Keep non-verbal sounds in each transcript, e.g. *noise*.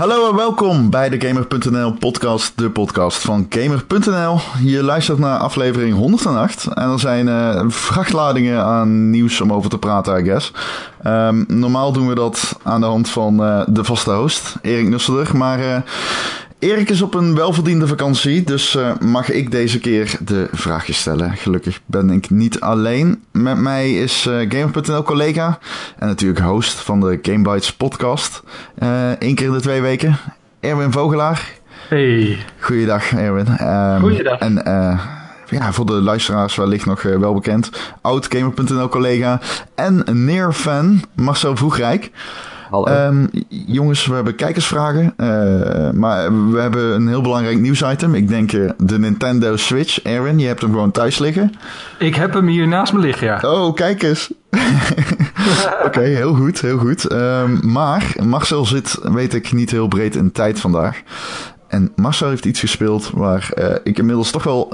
Hallo en welkom bij de Gamer.nl podcast, de podcast van Gamer.nl. Je luistert naar aflevering 108 en er zijn uh, vrachtladingen aan nieuws om over te praten, I guess. Um, normaal doen we dat aan de hand van uh, de vaste host, Erik Nusselder, maar... Uh, Erik is op een welverdiende vakantie, dus uh, mag ik deze keer de vraagjes stellen. Gelukkig ben ik niet alleen. Met mij is uh, Gamer.nl collega en natuurlijk host van de Gamebytes podcast. Eén uh, keer in de twee weken, Erwin Vogelaar. Hey. Goeiedag Erwin. Um, Goeiedag. En ja, voor de luisteraars wellicht nog wel bekend. Oud Gamer.nl collega en neer fan Marcel Vroegrijk. Um, jongens, we hebben kijkersvragen. Uh, maar we hebben een heel belangrijk nieuwsitem. Ik denk uh, de Nintendo Switch. Aaron, je hebt hem gewoon thuis liggen. Ik heb hem hier naast me liggen, ja. Oh, kijk eens. *laughs* Oké, okay, heel goed, heel goed. Um, maar Marcel zit, weet ik, niet heel breed in tijd vandaag. En Marcel heeft iets gespeeld waar uh, ik inmiddels toch wel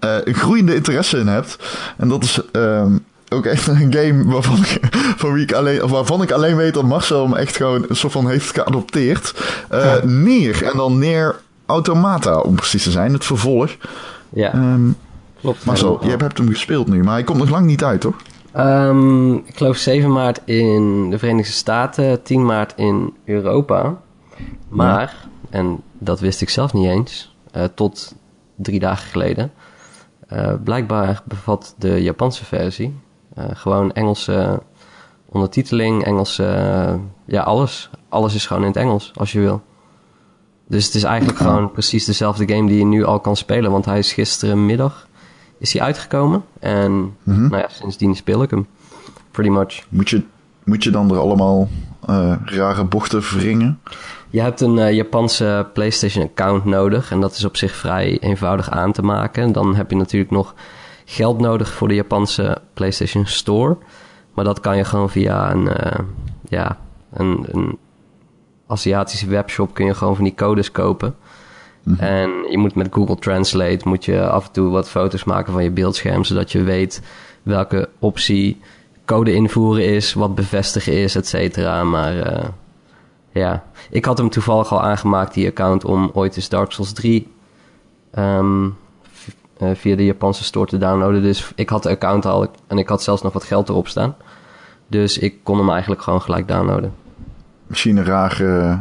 een groeiende interesse in heb. En dat is um, ook echt *laughs* een game waarvan ik, van wie ik alleen, of waarvan ik alleen weet dat Marcel hem echt gewoon een soort van heeft geadopteerd. Uh, ja. Neer. En dan Neer Automata, om precies te zijn. Het vervolg. Ja. Um, Klopt. Marcel, je hebt hem gespeeld nu, maar hij komt nog lang niet uit, toch? Um, ik geloof 7 maart in de Verenigde Staten, 10 maart in Europa. Maar, ja. en dat wist ik zelf niet eens, uh, tot drie dagen geleden. Uh, blijkbaar bevat de Japanse versie gewoon Engelse ondertiteling, Engelse, uh, ja alles. Alles is gewoon in het Engels, als je wil. Dus het is eigenlijk ja. *clears throat* gewoon precies dezelfde game die je nu al kan spelen. Want hij is gisterenmiddag is hij uitgekomen. En mm -hmm. nou ja, sindsdien speel ik hem. Pretty much. Moet je, moet je dan er allemaal uh, rare bochten wringen? Je hebt een uh, Japanse PlayStation account nodig. En dat is op zich vrij eenvoudig aan te maken. Dan heb je natuurlijk nog geld nodig voor de Japanse PlayStation Store. Maar dat kan je gewoon via een, uh, ja, een, een Aziatische webshop kun je gewoon van die codes kopen. Mm -hmm. En je moet met Google Translate moet je af en toe wat foto's maken van je beeldscherm, zodat je weet welke optie code invoeren is, wat bevestigen is, et cetera. Maar uh, ja, ik had hem toevallig al aangemaakt, die account, om ooit eens Dark Souls 3 um, uh, via de Japanse store te downloaden. Dus ik had de account al en ik had zelfs nog wat geld erop staan. Dus ik kon hem eigenlijk gewoon gelijk downloaden. Misschien een raar uh,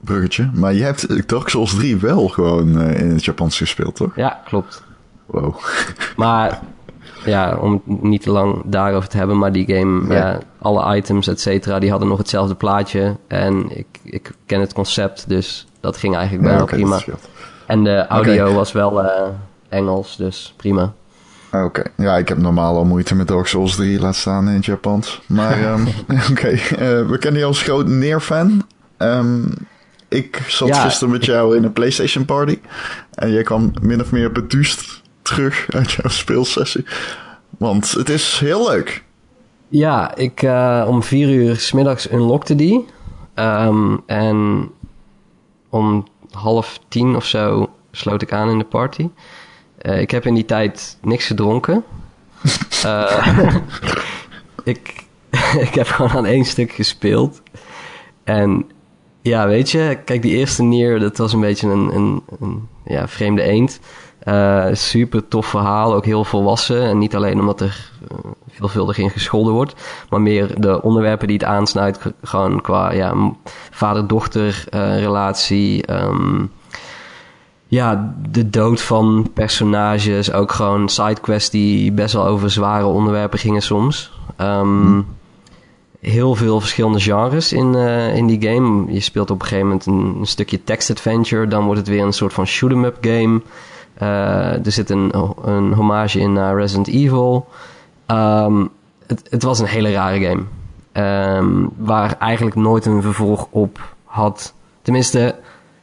bruggetje, maar je hebt Dark Souls 3 wel gewoon uh, in het Japans gespeeld, toch? Ja, klopt. Wow. *laughs* Maar ja, om het niet te lang daarover te hebben, maar die game, nee. ja, alle items, et cetera, die hadden nog hetzelfde plaatje. En ik, ik ken het concept, dus dat ging eigenlijk bijna ja, okay, prima. En de audio okay. was wel uh, Engels, dus prima. Oké, okay. ja, ik heb normaal al moeite met Dark Souls 3, laat staan in het Japans. Maar um, *laughs* oké, okay. uh, we kennen je als groot neerfan. Um, ik zat ja, gisteren met jou in een PlayStation party. En jij kwam min of meer beduust terug uit jouw speelsessie. Want het is heel leuk. Ja, ik uh, om vier uur smiddags unlockte die. Um, en om half tien of zo sloot ik aan in de party. Uh, ik heb in die tijd niks gedronken. uh, *laughs* ik, *laughs* ik heb gewoon aan één stuk gespeeld. En ja, weet je, kijk, die eerste Nier, dat was een beetje een, een, een ja, vreemde eend. Uh, super tof verhaal, ook heel volwassen. En niet alleen omdat er uh, veelvuldig in gescholden wordt, maar meer de onderwerpen die het aansnijdt, gewoon qua ja, vader-dochter uh, relatie. Um, ja, de dood van personages, ook gewoon sidequests die best wel over zware onderwerpen gingen soms. Um, hmm. Heel veel verschillende genres in, uh, in die game. Je speelt op een gegeven moment een, een stukje text-adventure, dan wordt het weer een soort van shoot-em-up game. Uh, er zit een, een hommage in naar Resident Evil. Um, het, het, was een hele rare game. Um, waar eigenlijk nooit een vervolg op had. Tenminste,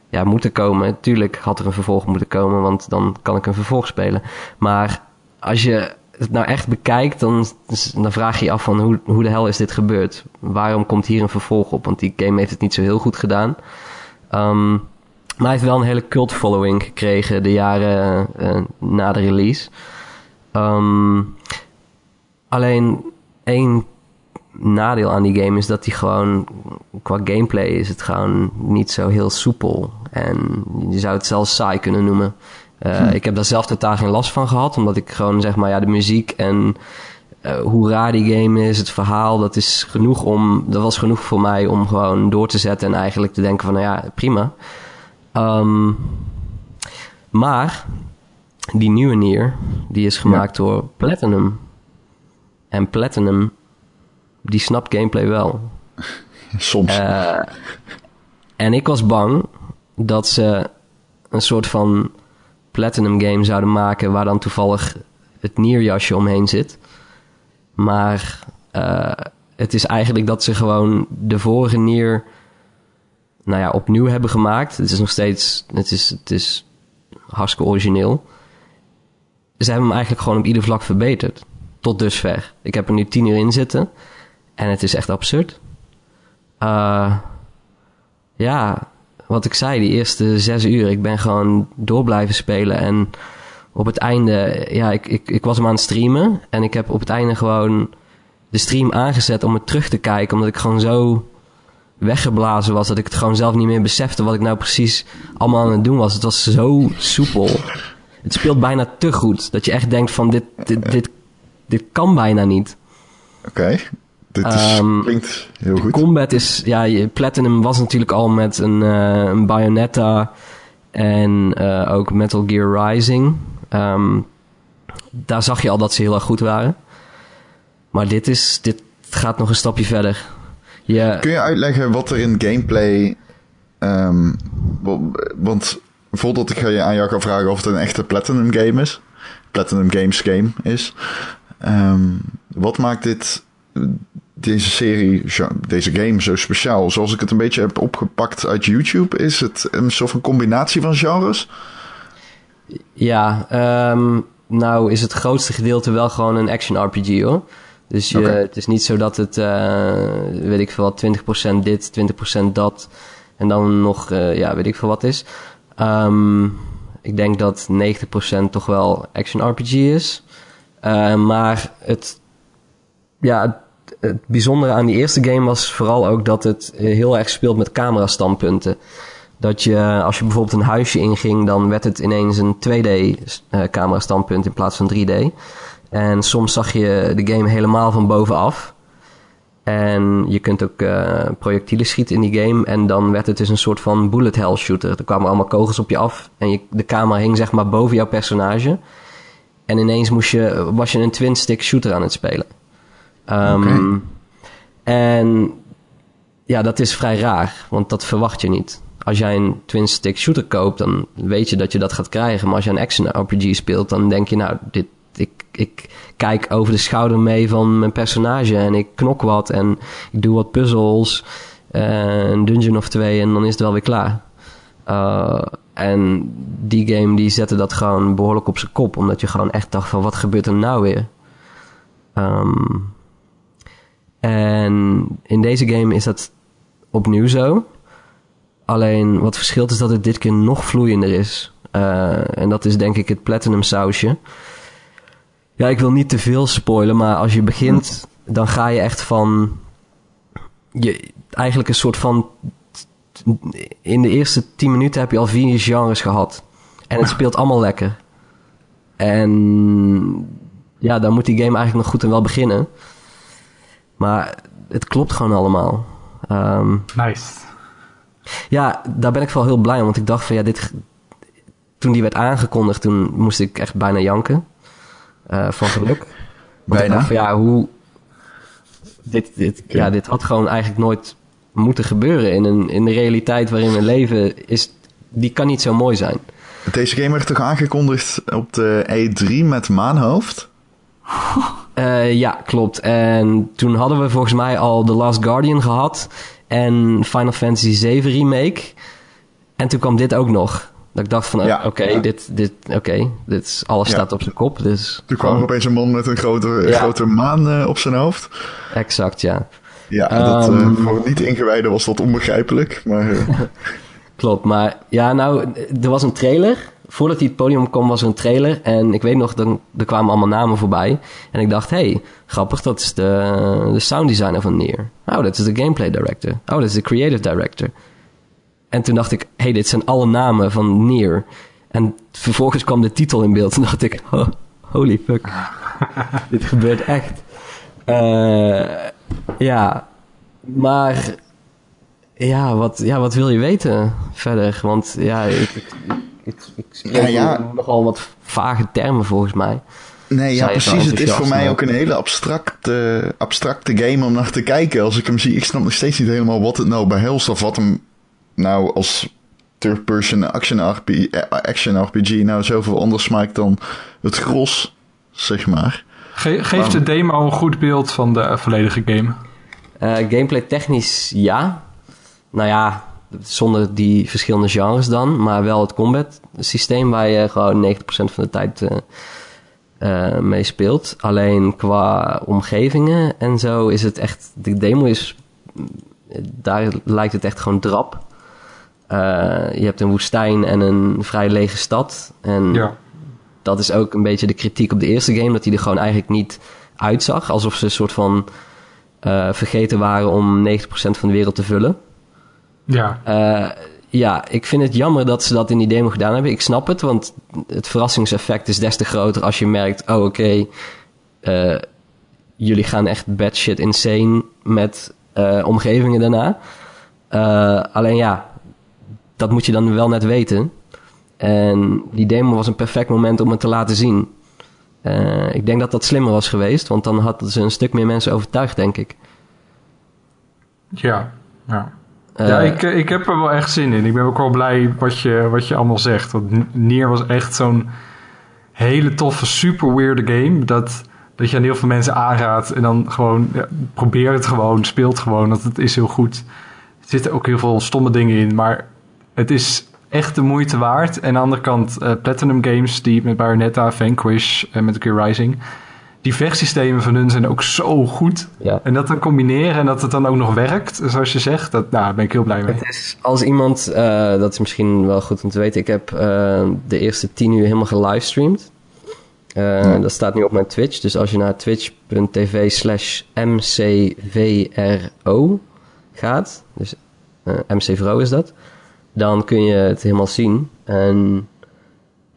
ja, moeten komen. Tuurlijk had er een vervolg moeten komen, want dan kan ik een vervolg spelen. Maar als je het nou echt bekijkt, dan, dan vraag je je af van hoe, hoe de hel is dit gebeurd? Waarom komt hier een vervolg op? Want die game heeft het niet zo heel goed gedaan. Um, maar hij heeft wel een hele cult following gekregen de jaren uh, na de release. Um, alleen één nadeel aan die game is dat hij gewoon qua gameplay is het gewoon niet zo heel soepel. En je zou het zelfs saai kunnen noemen. Uh, Ik heb daar zelf totaal geen last van gehad, omdat ik gewoon zeg maar ja, de muziek en uh, hoe raar die game is, het verhaal, dat is genoeg om, dat was genoeg voor mij om gewoon door te zetten en eigenlijk te denken van nou ja, prima. Um, maar die nieuwe Nier, die is gemaakt ja. door Platinum. En Platinum, die snapt gameplay wel. *laughs* Soms. Uh, en ik was bang dat ze een soort van Platinum game zouden maken waar dan toevallig het Nier-jasje omheen zit. Maar uh, het is eigenlijk dat ze gewoon de vorige Nier nou ja, opnieuw hebben gemaakt. Het is nog steeds, het is, het is hartstikke origineel. Ze hebben hem eigenlijk gewoon op ieder vlak verbeterd. Tot dusver. Ik heb er nu tien uur in zitten. En het is echt absurd. Uh, ja, wat ik zei, die eerste zes uur. Ik ben gewoon door blijven spelen. En op het einde, ja, ik, ik, ik was hem aan het streamen. En ik heb op het einde gewoon de stream aangezet om het terug te kijken. Omdat ik gewoon zo weggeblazen was dat ik het gewoon zelf niet meer besefte wat ik nou precies allemaal aan het doen was. Het was zo soepel. Het speelt bijna te goed. Dat je echt denkt van dit, dit, dit, kan bijna niet. Oké. Dit is, um, klinkt heel goed. Combat is, ja, Platinum was natuurlijk al met een, uh, een Bayonetta en uh, ook Metal Gear Rising. Um, daar zag je al dat ze heel erg goed waren. Maar dit, is, dit gaat nog een stapje verder. Yeah. Kun je uitleggen wat er in gameplay. Um, want voordat ik aan jou ga vragen of het een echte Platinum game is. Platinum Games game is. Um, wat maakt dit, deze serie, deze game zo speciaal? Zoals ik het een beetje heb opgepakt uit YouTube, is het een soort van combinatie van genres? Ja, um, nou is het grootste gedeelte wel gewoon een action RPG hoor. Dus je, okay. het is niet zo dat het, uh, weet ik veel wat, 20% dit, 20% dat en dan nog, uh, ja, weet ik veel wat is. Um, ik denk dat 90% toch wel action RPG is. Uh, maar het, ja, het, bijzondere aan die eerste game was vooral ook dat het heel erg speelt met camera-standpunten. Dat je, als je bijvoorbeeld een huisje inging, dan werd het ineens een 2D-camera-standpunt in plaats van 3D. En soms zag je de game helemaal van bovenaf. En je kunt ook projectielen schieten in die game. En dan werd het dus een soort van bullet hell shooter. Er kwamen allemaal kogels op je af. En de camera hing zeg maar boven jouw personage. En ineens moest je, was je een twin stick shooter aan het spelen. Um, okay. En ja, dat is vrij raar. Want dat verwacht je niet. Als jij een twin stick shooter koopt, dan weet je dat je dat gaat krijgen. Maar als je een action RPG speelt, dan denk je nou, dit, ik, ik kijk over de schouder mee van mijn personage en ik knok wat en ik doe wat puzzels, een dungeon of twee en dan is het wel weer klaar. Uh, en die game die zette dat gewoon behoorlijk op zijn kop, omdat je gewoon echt dacht van wat gebeurt er nou weer? Um, en in deze game is dat opnieuw zo. Alleen wat verschilt is dat het dit keer nog vloeiender is. Uh, en dat is denk ik het platinum sausje. Ja, ik wil niet te veel spoilen, maar als je begint, dan ga je echt van. Je, eigenlijk een soort van. In de eerste 10 minuten heb je al vier genres gehad. En het speelt allemaal lekker. En ja, dan moet die game eigenlijk nog goed en wel beginnen. Maar het klopt gewoon allemaal. Um, nice. Ja, daar ben ik wel heel blij om. Want ik dacht van ja, dit. Toen die werd aangekondigd, toen moest ik echt bijna janken. Uh, van geluk. *laughs* Bijna. Van, ja, hoe. Dit, dit, ja, dit had gewoon eigenlijk nooit moeten gebeuren. In, een, in de realiteit waarin we leven, is, die kan niet zo mooi zijn. Deze game werd toch aangekondigd op de E3 met Maanhoofd? Uh, ja, klopt. En toen hadden we volgens mij al The Last Guardian gehad. En Final Fantasy 7 Remake. En toen kwam dit ook nog. Dat ik dacht van, ja, oké, okay, ja. dit, dit, oké, okay, dit is, alles ja. staat op zijn kop. Dus toen kwam er opeens een man met een grote, grote maan uh, op zijn hoofd. Exact, ja. Ja, dat, um, uh, voor niet ingewijden was dat onbegrijpelijk, maar... *laughs* Klopt, maar ja, nou, er was een trailer voordat hij het podium kwam was er een trailer. En ik weet nog, dan, er kwamen allemaal namen voorbij. En ik dacht, hey, grappig, dat is de, de sound designer van Nier. Oh, dat is de gameplay director. Oh, dat is de creative director. En toen dacht ik, hey, dit zijn alle namen van Nier. En vervolgens kwam de titel in beeld. En dacht ik, oh, holy fuck. *laughs* dit gebeurt echt. Uh, ja, maar ja wat, ja, wat wil je weten verder? Want ja, ik, ik, ik, ik spreek ja, ja. nogal wat vage termen volgens mij. Nee, ja, precies. Het is voor mij ook een hele abstracte, abstracte game om naar te kijken. Als ik hem zie, ik snap nog steeds niet helemaal wat het nou behelst of wat hem nou als third-person action RPG, eh, action RPG nou zoveel anders maakt dan het gros, zeg maar. Ge geeft de demo een goed beeld van de volledige game? Uh, gameplay technisch ja. Nou ja, zonder die verschillende genres dan, maar wel het combat systeem waar je gewoon 90% van de tijd uh, uh, mee speelt. Alleen qua omgevingen en zo is het echt, de demo is, daar lijkt het echt gewoon drap. je hebt een woestijn en een vrij lege stad. En ja. dat is ook een beetje de kritiek op de eerste game, dat hij er gewoon eigenlijk niet uitzag. Alsof ze een soort van vergeten waren om 90% van de wereld te vullen. Ja. Uh, ja, ik vind het jammer dat ze dat in die demo gedaan hebben. Ik snap het, want het verrassingseffect is des te groter als je merkt... oh, oké, okay, uh, jullie gaan echt bad shit insane met omgevingen daarna. alleen ja, dat moet je dan wel net weten. En die demo was een perfect moment om het te laten zien. Ik denk dat dat slimmer was geweest, want dan hadden ze een stuk meer mensen overtuigd, denk ik. Ja, ja. Uh, ja, ik, eh, ik heb er wel echt zin in. Ik ben ook wel blij wat je, wat je allemaal zegt. Want Nier was echt zo'n hele toffe, super weirde game. Dat, dat je aan heel veel mensen aanraadt. En dan gewoon, ja, probeer het gewoon, speelt gewoon. Dat het is heel goed. Er zitten ook heel veel stomme dingen in. Maar het is echt de moeite waard. En aan de andere kant uh, Platinum Games, die met Bayonetta, Vanquish en met een keer Rising. Die vechtsystemen van hun zijn ook zo goed. Ja. En dat dan combineren en dat het dan ook nog werkt, zoals je zegt, dat, nou, daar ben ik heel blij mee. Het is als iemand, uh, dat is misschien wel goed om te weten, ik heb uh, de eerste tien uur helemaal gelivestreamd. Ja. Dat staat nu op mijn Twitch. Dus als je naar twitch.tv slash mcvro gaat, dus mcvro is dat dan kun je het helemaal zien. En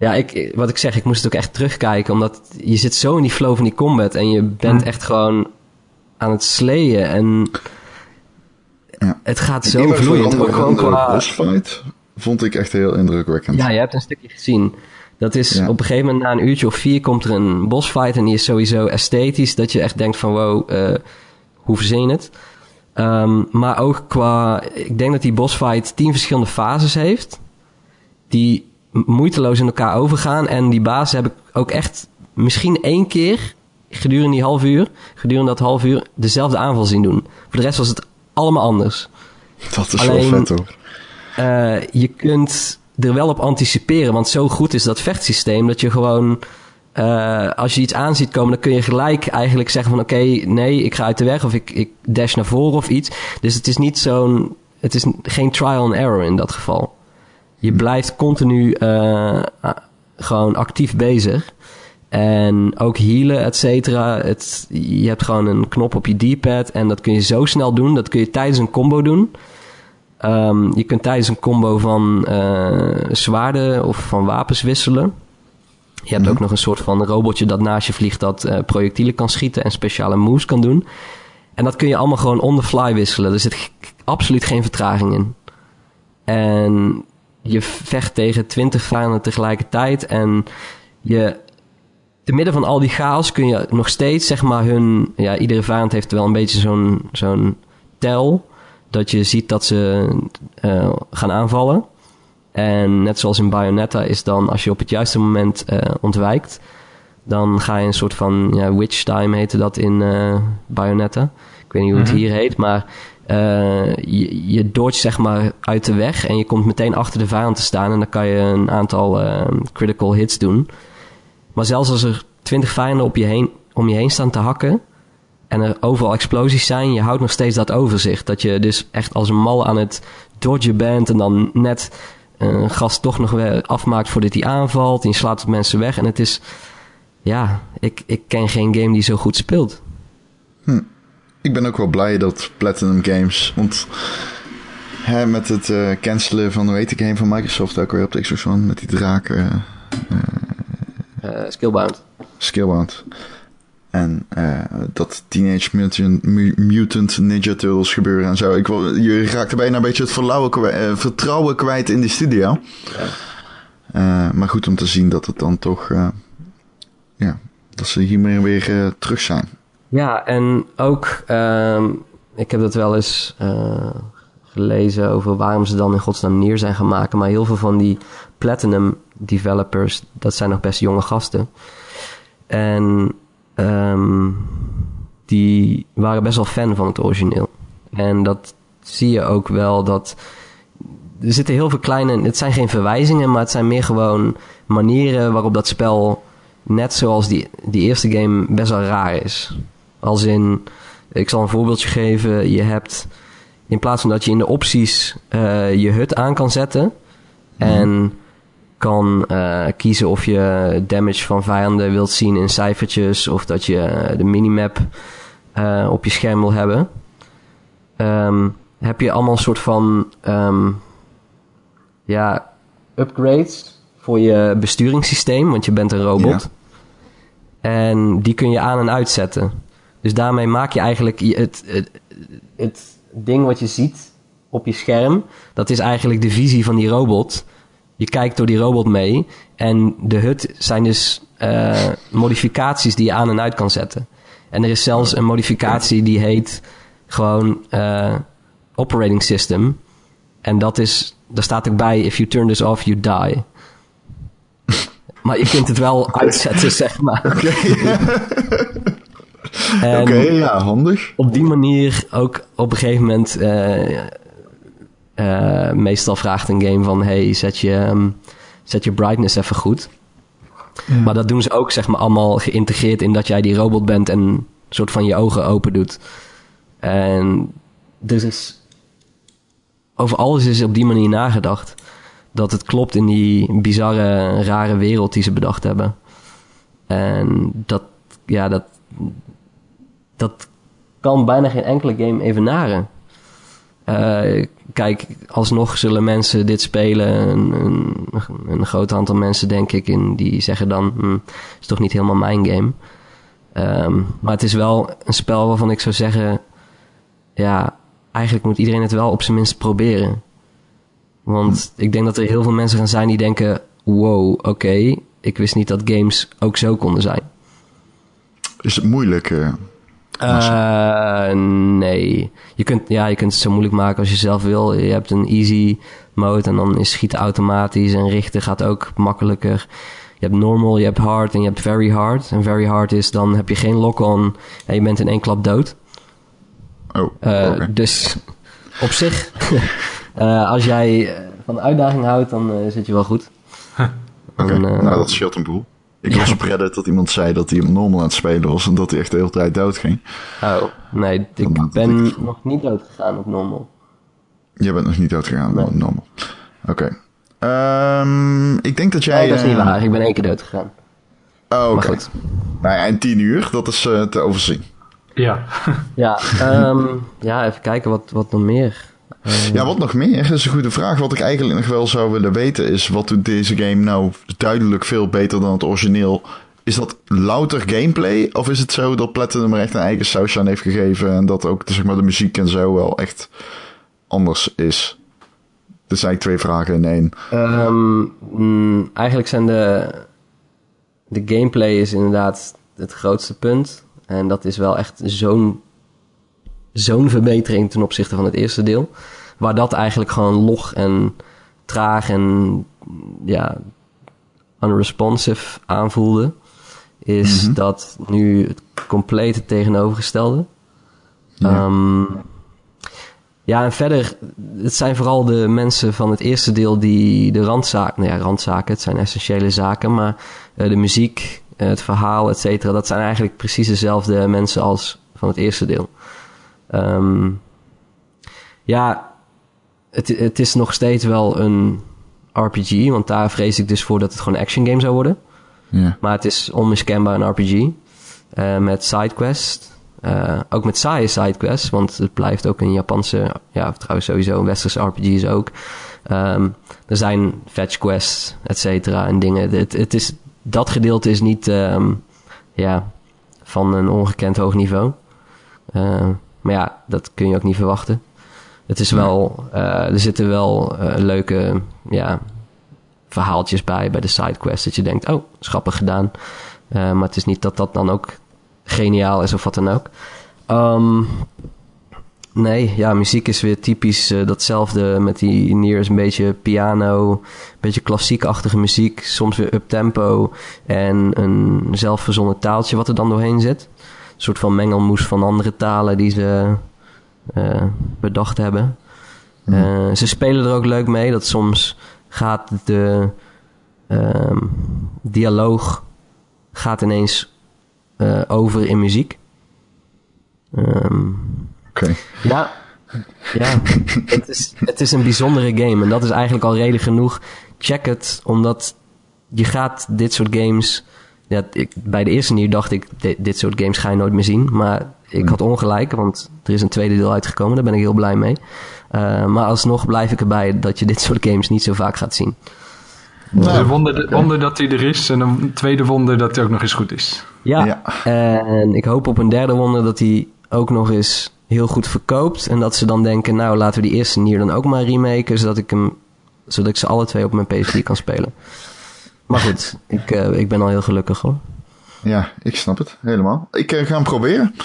ja, ik, wat ik zeg, ik moest het ook echt terugkijken, omdat je zit zo in die flow van die combat en je bent echt gewoon aan het sleeën en ja. het gaat zo vloeiend. Ook gewoon qua... bossfight vond ik echt heel indrukwekkend. Ja, je hebt een stukje gezien. Dat is op een gegeven moment na een uurtje of vier komt er een bossfight en die is sowieso esthetisch, dat je echt denkt van wow, uh, hoe verzin je het? Um, maar ook qua... Ik denk dat die bossfight tien verschillende fases heeft. Die moeiteloos in elkaar overgaan. En die bazen heb ik ook echt misschien één keer gedurende die half uur... gedurende dat half uur dezelfde aanval zien doen. Voor de rest was het allemaal anders. Dat is Alleen, wel vet hoor. Uh, je kunt er wel op anticiperen. Want zo goed is dat vechtsysteem dat je gewoon uh, als je iets aan ziet komen, dan kun je gelijk eigenlijk zeggen van oké, okay, nee, ik ga uit de weg of ik, ik dash naar voren of iets. Dus het is niet zo'n, het is geen trial and error in dat geval. Je blijft continu uh, gewoon actief bezig. En ook healen, et cetera. Het, je hebt gewoon een knop op je D-pad en dat kun je zo snel doen. Dat kun je tijdens een combo doen. Um, je kunt tijdens een combo van uh, zwaarden of van wapens wisselen. Je hebt ook nog een soort van robotje dat naast je vliegt dat uh, projectielen kan schieten en speciale moves kan doen. En dat kun je allemaal gewoon on the fly wisselen. Er zit absoluut geen vertraging in. En je vecht tegen twintig vijanden tegelijkertijd. En je, te midden van al die chaos kun je nog steeds, zeg maar, hun. Ja, iedere vijand heeft wel een beetje zo'n zo'n tel. Dat je ziet dat ze uh, gaan aanvallen. En net zoals in Bayonetta is dan, als je op het juiste moment uh, ontwijkt, dan ga je een soort van ja, witch time heette dat in uh, Bayonetta. Ik weet niet hoe het mhm. hier heet, maar uh, je, je dodge zeg maar uit de weg en je komt meteen achter de vijand te staan en dan kan je een aantal critical hits doen. Maar zelfs als er twintig vijanden op je heen, om je heen staan te hakken en er overal explosies zijn, je houdt nog steeds dat overzicht. Dat je dus echt als een mal aan het dodgen bent en dan net een gast toch nog weer afmaakt voordat hij aanvalt. En je slaat mensen weg. En het is, ja, ik, ik ken geen game die zo goed speelt. Hm. Ik ben ook wel blij dat Platinum Games, want hè, met het uh, cancelen van, weet ik, game van Microsoft ook weer op de Xbox One, met die draken. Uh, Skillbound. Skillbound. En dat Teenage Mutant, Mutant Ninja Turtles gebeuren en zo. Ik, je raakte bijna een beetje het kwijt, vertrouwen kwijt in die studio. Ja. Maar goed om te zien dat het dan toch... Ja, dat ze hiermee weer terug zijn. Ja, en ook... Ehm, ik heb dat wel eens gelezen over waarom ze dan in godsnaam neer zijn gaan maken. Maar heel veel van die Platinum developers, dat zijn nog best jonge gasten. En um, die waren best wel fan van het origineel. En dat zie je ook wel dat. Er zitten heel veel kleine. Het zijn geen verwijzingen, maar het zijn meer gewoon manieren waarop dat spel. Net zoals die, die eerste game best wel raar is. Als in. Ik zal een voorbeeldje geven. Je hebt. In plaats van dat je in de opties uh, je hut aan kan zetten. Mhm. En kan uh, kiezen of je damage van vijanden wilt zien in cijfertjes of dat je uh, de minimap uh, op je scherm wil hebben. Um, heb je allemaal een soort van um, ja, upgrades voor je besturingssysteem, want je bent een robot. Ja. En die kun je aan en uitzetten. Dus daarmee maak je eigenlijk het, het, het ding wat je ziet op je scherm, dat is eigenlijk de visie van die robot. Je kijkt door die robot mee. En de hut zijn dus uh, modificaties die je aan en uit kan zetten. En er is zelfs een modificatie die heet gewoon uh, operating system. En dat is, daar staat ook bij, if you turn this off, you die. maar je kunt het wel *laughs* uitzetten, zeg maar. *laughs* *laughs* Oké, okay, ja, handig. Op die manier ook op een gegeven moment... Uh, uh, meestal vraagt een game van... hey, zet je, um, zet je brightness even goed. Ja. Maar dat doen ze ook zeg maar allemaal geïntegreerd in dat jij die robot bent... en een soort van je ogen open doet. En dus is... Over alles is op die manier nagedacht. Dat het klopt in die bizarre, rare wereld die ze bedacht hebben. En dat, ja, dat, dat kan bijna geen enkele game evenaren. Uh, kijk, alsnog zullen mensen dit spelen. Een, een, een, groot aantal mensen, denk ik, in, die zeggen dan: hm, is toch niet helemaal mijn game. Um, maar het is wel een spel waarvan ik zou zeggen: ja, eigenlijk moet iedereen het wel op zijn minst proberen. Want ik denk dat er heel veel mensen gaan zijn die denken: wow, oké, ik wist niet dat games ook zo konden zijn. Is het moeilijk? Uh uh, nee. Je kunt, ja, je kunt het zo moeilijk maken als je zelf wil. Je hebt een easy mode en dan is schieten automatisch en richten gaat ook makkelijker. Je hebt normal, je hebt hard en je hebt very hard. En very hard is dan heb je geen lock-on en je bent in één klap dood. Oh, uh, Dus op zich, uh, *laughs* als jij van de uitdaging houdt, dan zit je wel goed. Oké, okay. nou dat scheelt een boel. Ik was op Reddit dat iemand zei dat hij hem normal aan het spelen was en dat hij echt de hele tijd dood ging. Oh, nee, ik ben nog niet dood gegaan op normal. Je bent nog niet dood gegaan op normal. Oké. Okay. Um, ik denk dat jij... Nee, dat is niet uh, waar. Ik ben één keer dood gegaan. Oh, oké. Okay. Nou ja, en tien uur, dat is uh, te overzien. Ja. ja, um, ja, even kijken wat, wat nog meer. Ja, wat nog meer? Dat is een goede vraag. Wat ik eigenlijk nog wel zou willen weten is... wat doet deze game nou duidelijk veel beter dan het origineel? Is dat louter gameplay? Of is het zo dat Platinum er echt een eigen saus aan heeft gegeven... en dat ook zeg maar, de muziek en zo wel echt anders is? Dat zijn twee vragen in één. Um, mm, eigenlijk zijn de... De gameplay is inderdaad het grootste punt. En dat is wel echt zo'n zo'n verbetering ten opzichte van het eerste deel. Waar dat eigenlijk gewoon log en traag en ja, unresponsive aanvoelde. Is mhm. dat nu het complete tegenovergestelde. Ja. Um, ja, en verder, het zijn vooral de mensen van het eerste deel die de randzaken, nou ja, randzaken, het zijn essentiële zaken, maar uh, de muziek, het verhaal, et cetera, dat zijn eigenlijk precies dezelfde mensen als van het eerste deel. Um, ja, het, het is nog steeds wel een RPG, want daar vrees ik dus voor dat het gewoon een action game zou worden. Ja. Maar het is onmiskenbaar een RPG. Uh, met sidequests. Uh, ook met saaie sidequests, want het blijft ook een Japanse, ja, trouwens sowieso een westerse RPG is ook. Um, er zijn fetch quests, et cetera, en dingen. Het, het is, dat gedeelte is niet, um, ja, van een ongekend hoog niveau. Uh, maar ja, dat kun je ook niet verwachten. Het is wel, uh, er zitten wel uh, leuke, ja, verhaaltjes bij, bij de sidequest. Dat je denkt, oh, schappig gedaan. Uh, maar het is niet dat dat dan ook geniaal is of wat dan ook. Um, nee, ja, muziek is weer typisch datzelfde met die Nier een beetje piano, een beetje klassiekachtige muziek, soms weer uptempo en een zelfverzonnen taaltje wat er dan doorheen zit. Een soort van mengelmoes van andere talen die ze uh, bedacht hebben. Mm. ze spelen er ook leuk mee dat soms gaat de um, dialoog gaat ineens uh, over in muziek. Um, Oké. Okay. Ja, ja *laughs* het, is, het is een bijzondere game en dat is eigenlijk al reden genoeg. Check het, omdat je gaat dit soort games... Ja, ik, bij de eerste nieuw dacht ik, dit, dit soort games ga je nooit meer zien. Maar ik had ongelijk, want er is een tweede deel uitgekomen. Daar ben ik heel blij mee. Uh, maar alsnog blijf ik erbij dat je dit *laughs* soort games niet zo vaak gaat zien. Nou, een wonder, wonder dat hij er is en een tweede wonder dat hij ook nog eens goed is. Ja, ja, en ik hoop op een derde wonder dat hij ook nog eens heel goed verkoopt. En dat ze dan denken, nou laten we die eerste Nier dan ook maar remaken, zodat ik, hem, zodat ik ze alle twee op mijn PS4 kan spelen. Maar goed, ik, uh, ik ben al heel gelukkig hoor. Ja, ik snap het helemaal. Ik uh, ga hem proberen.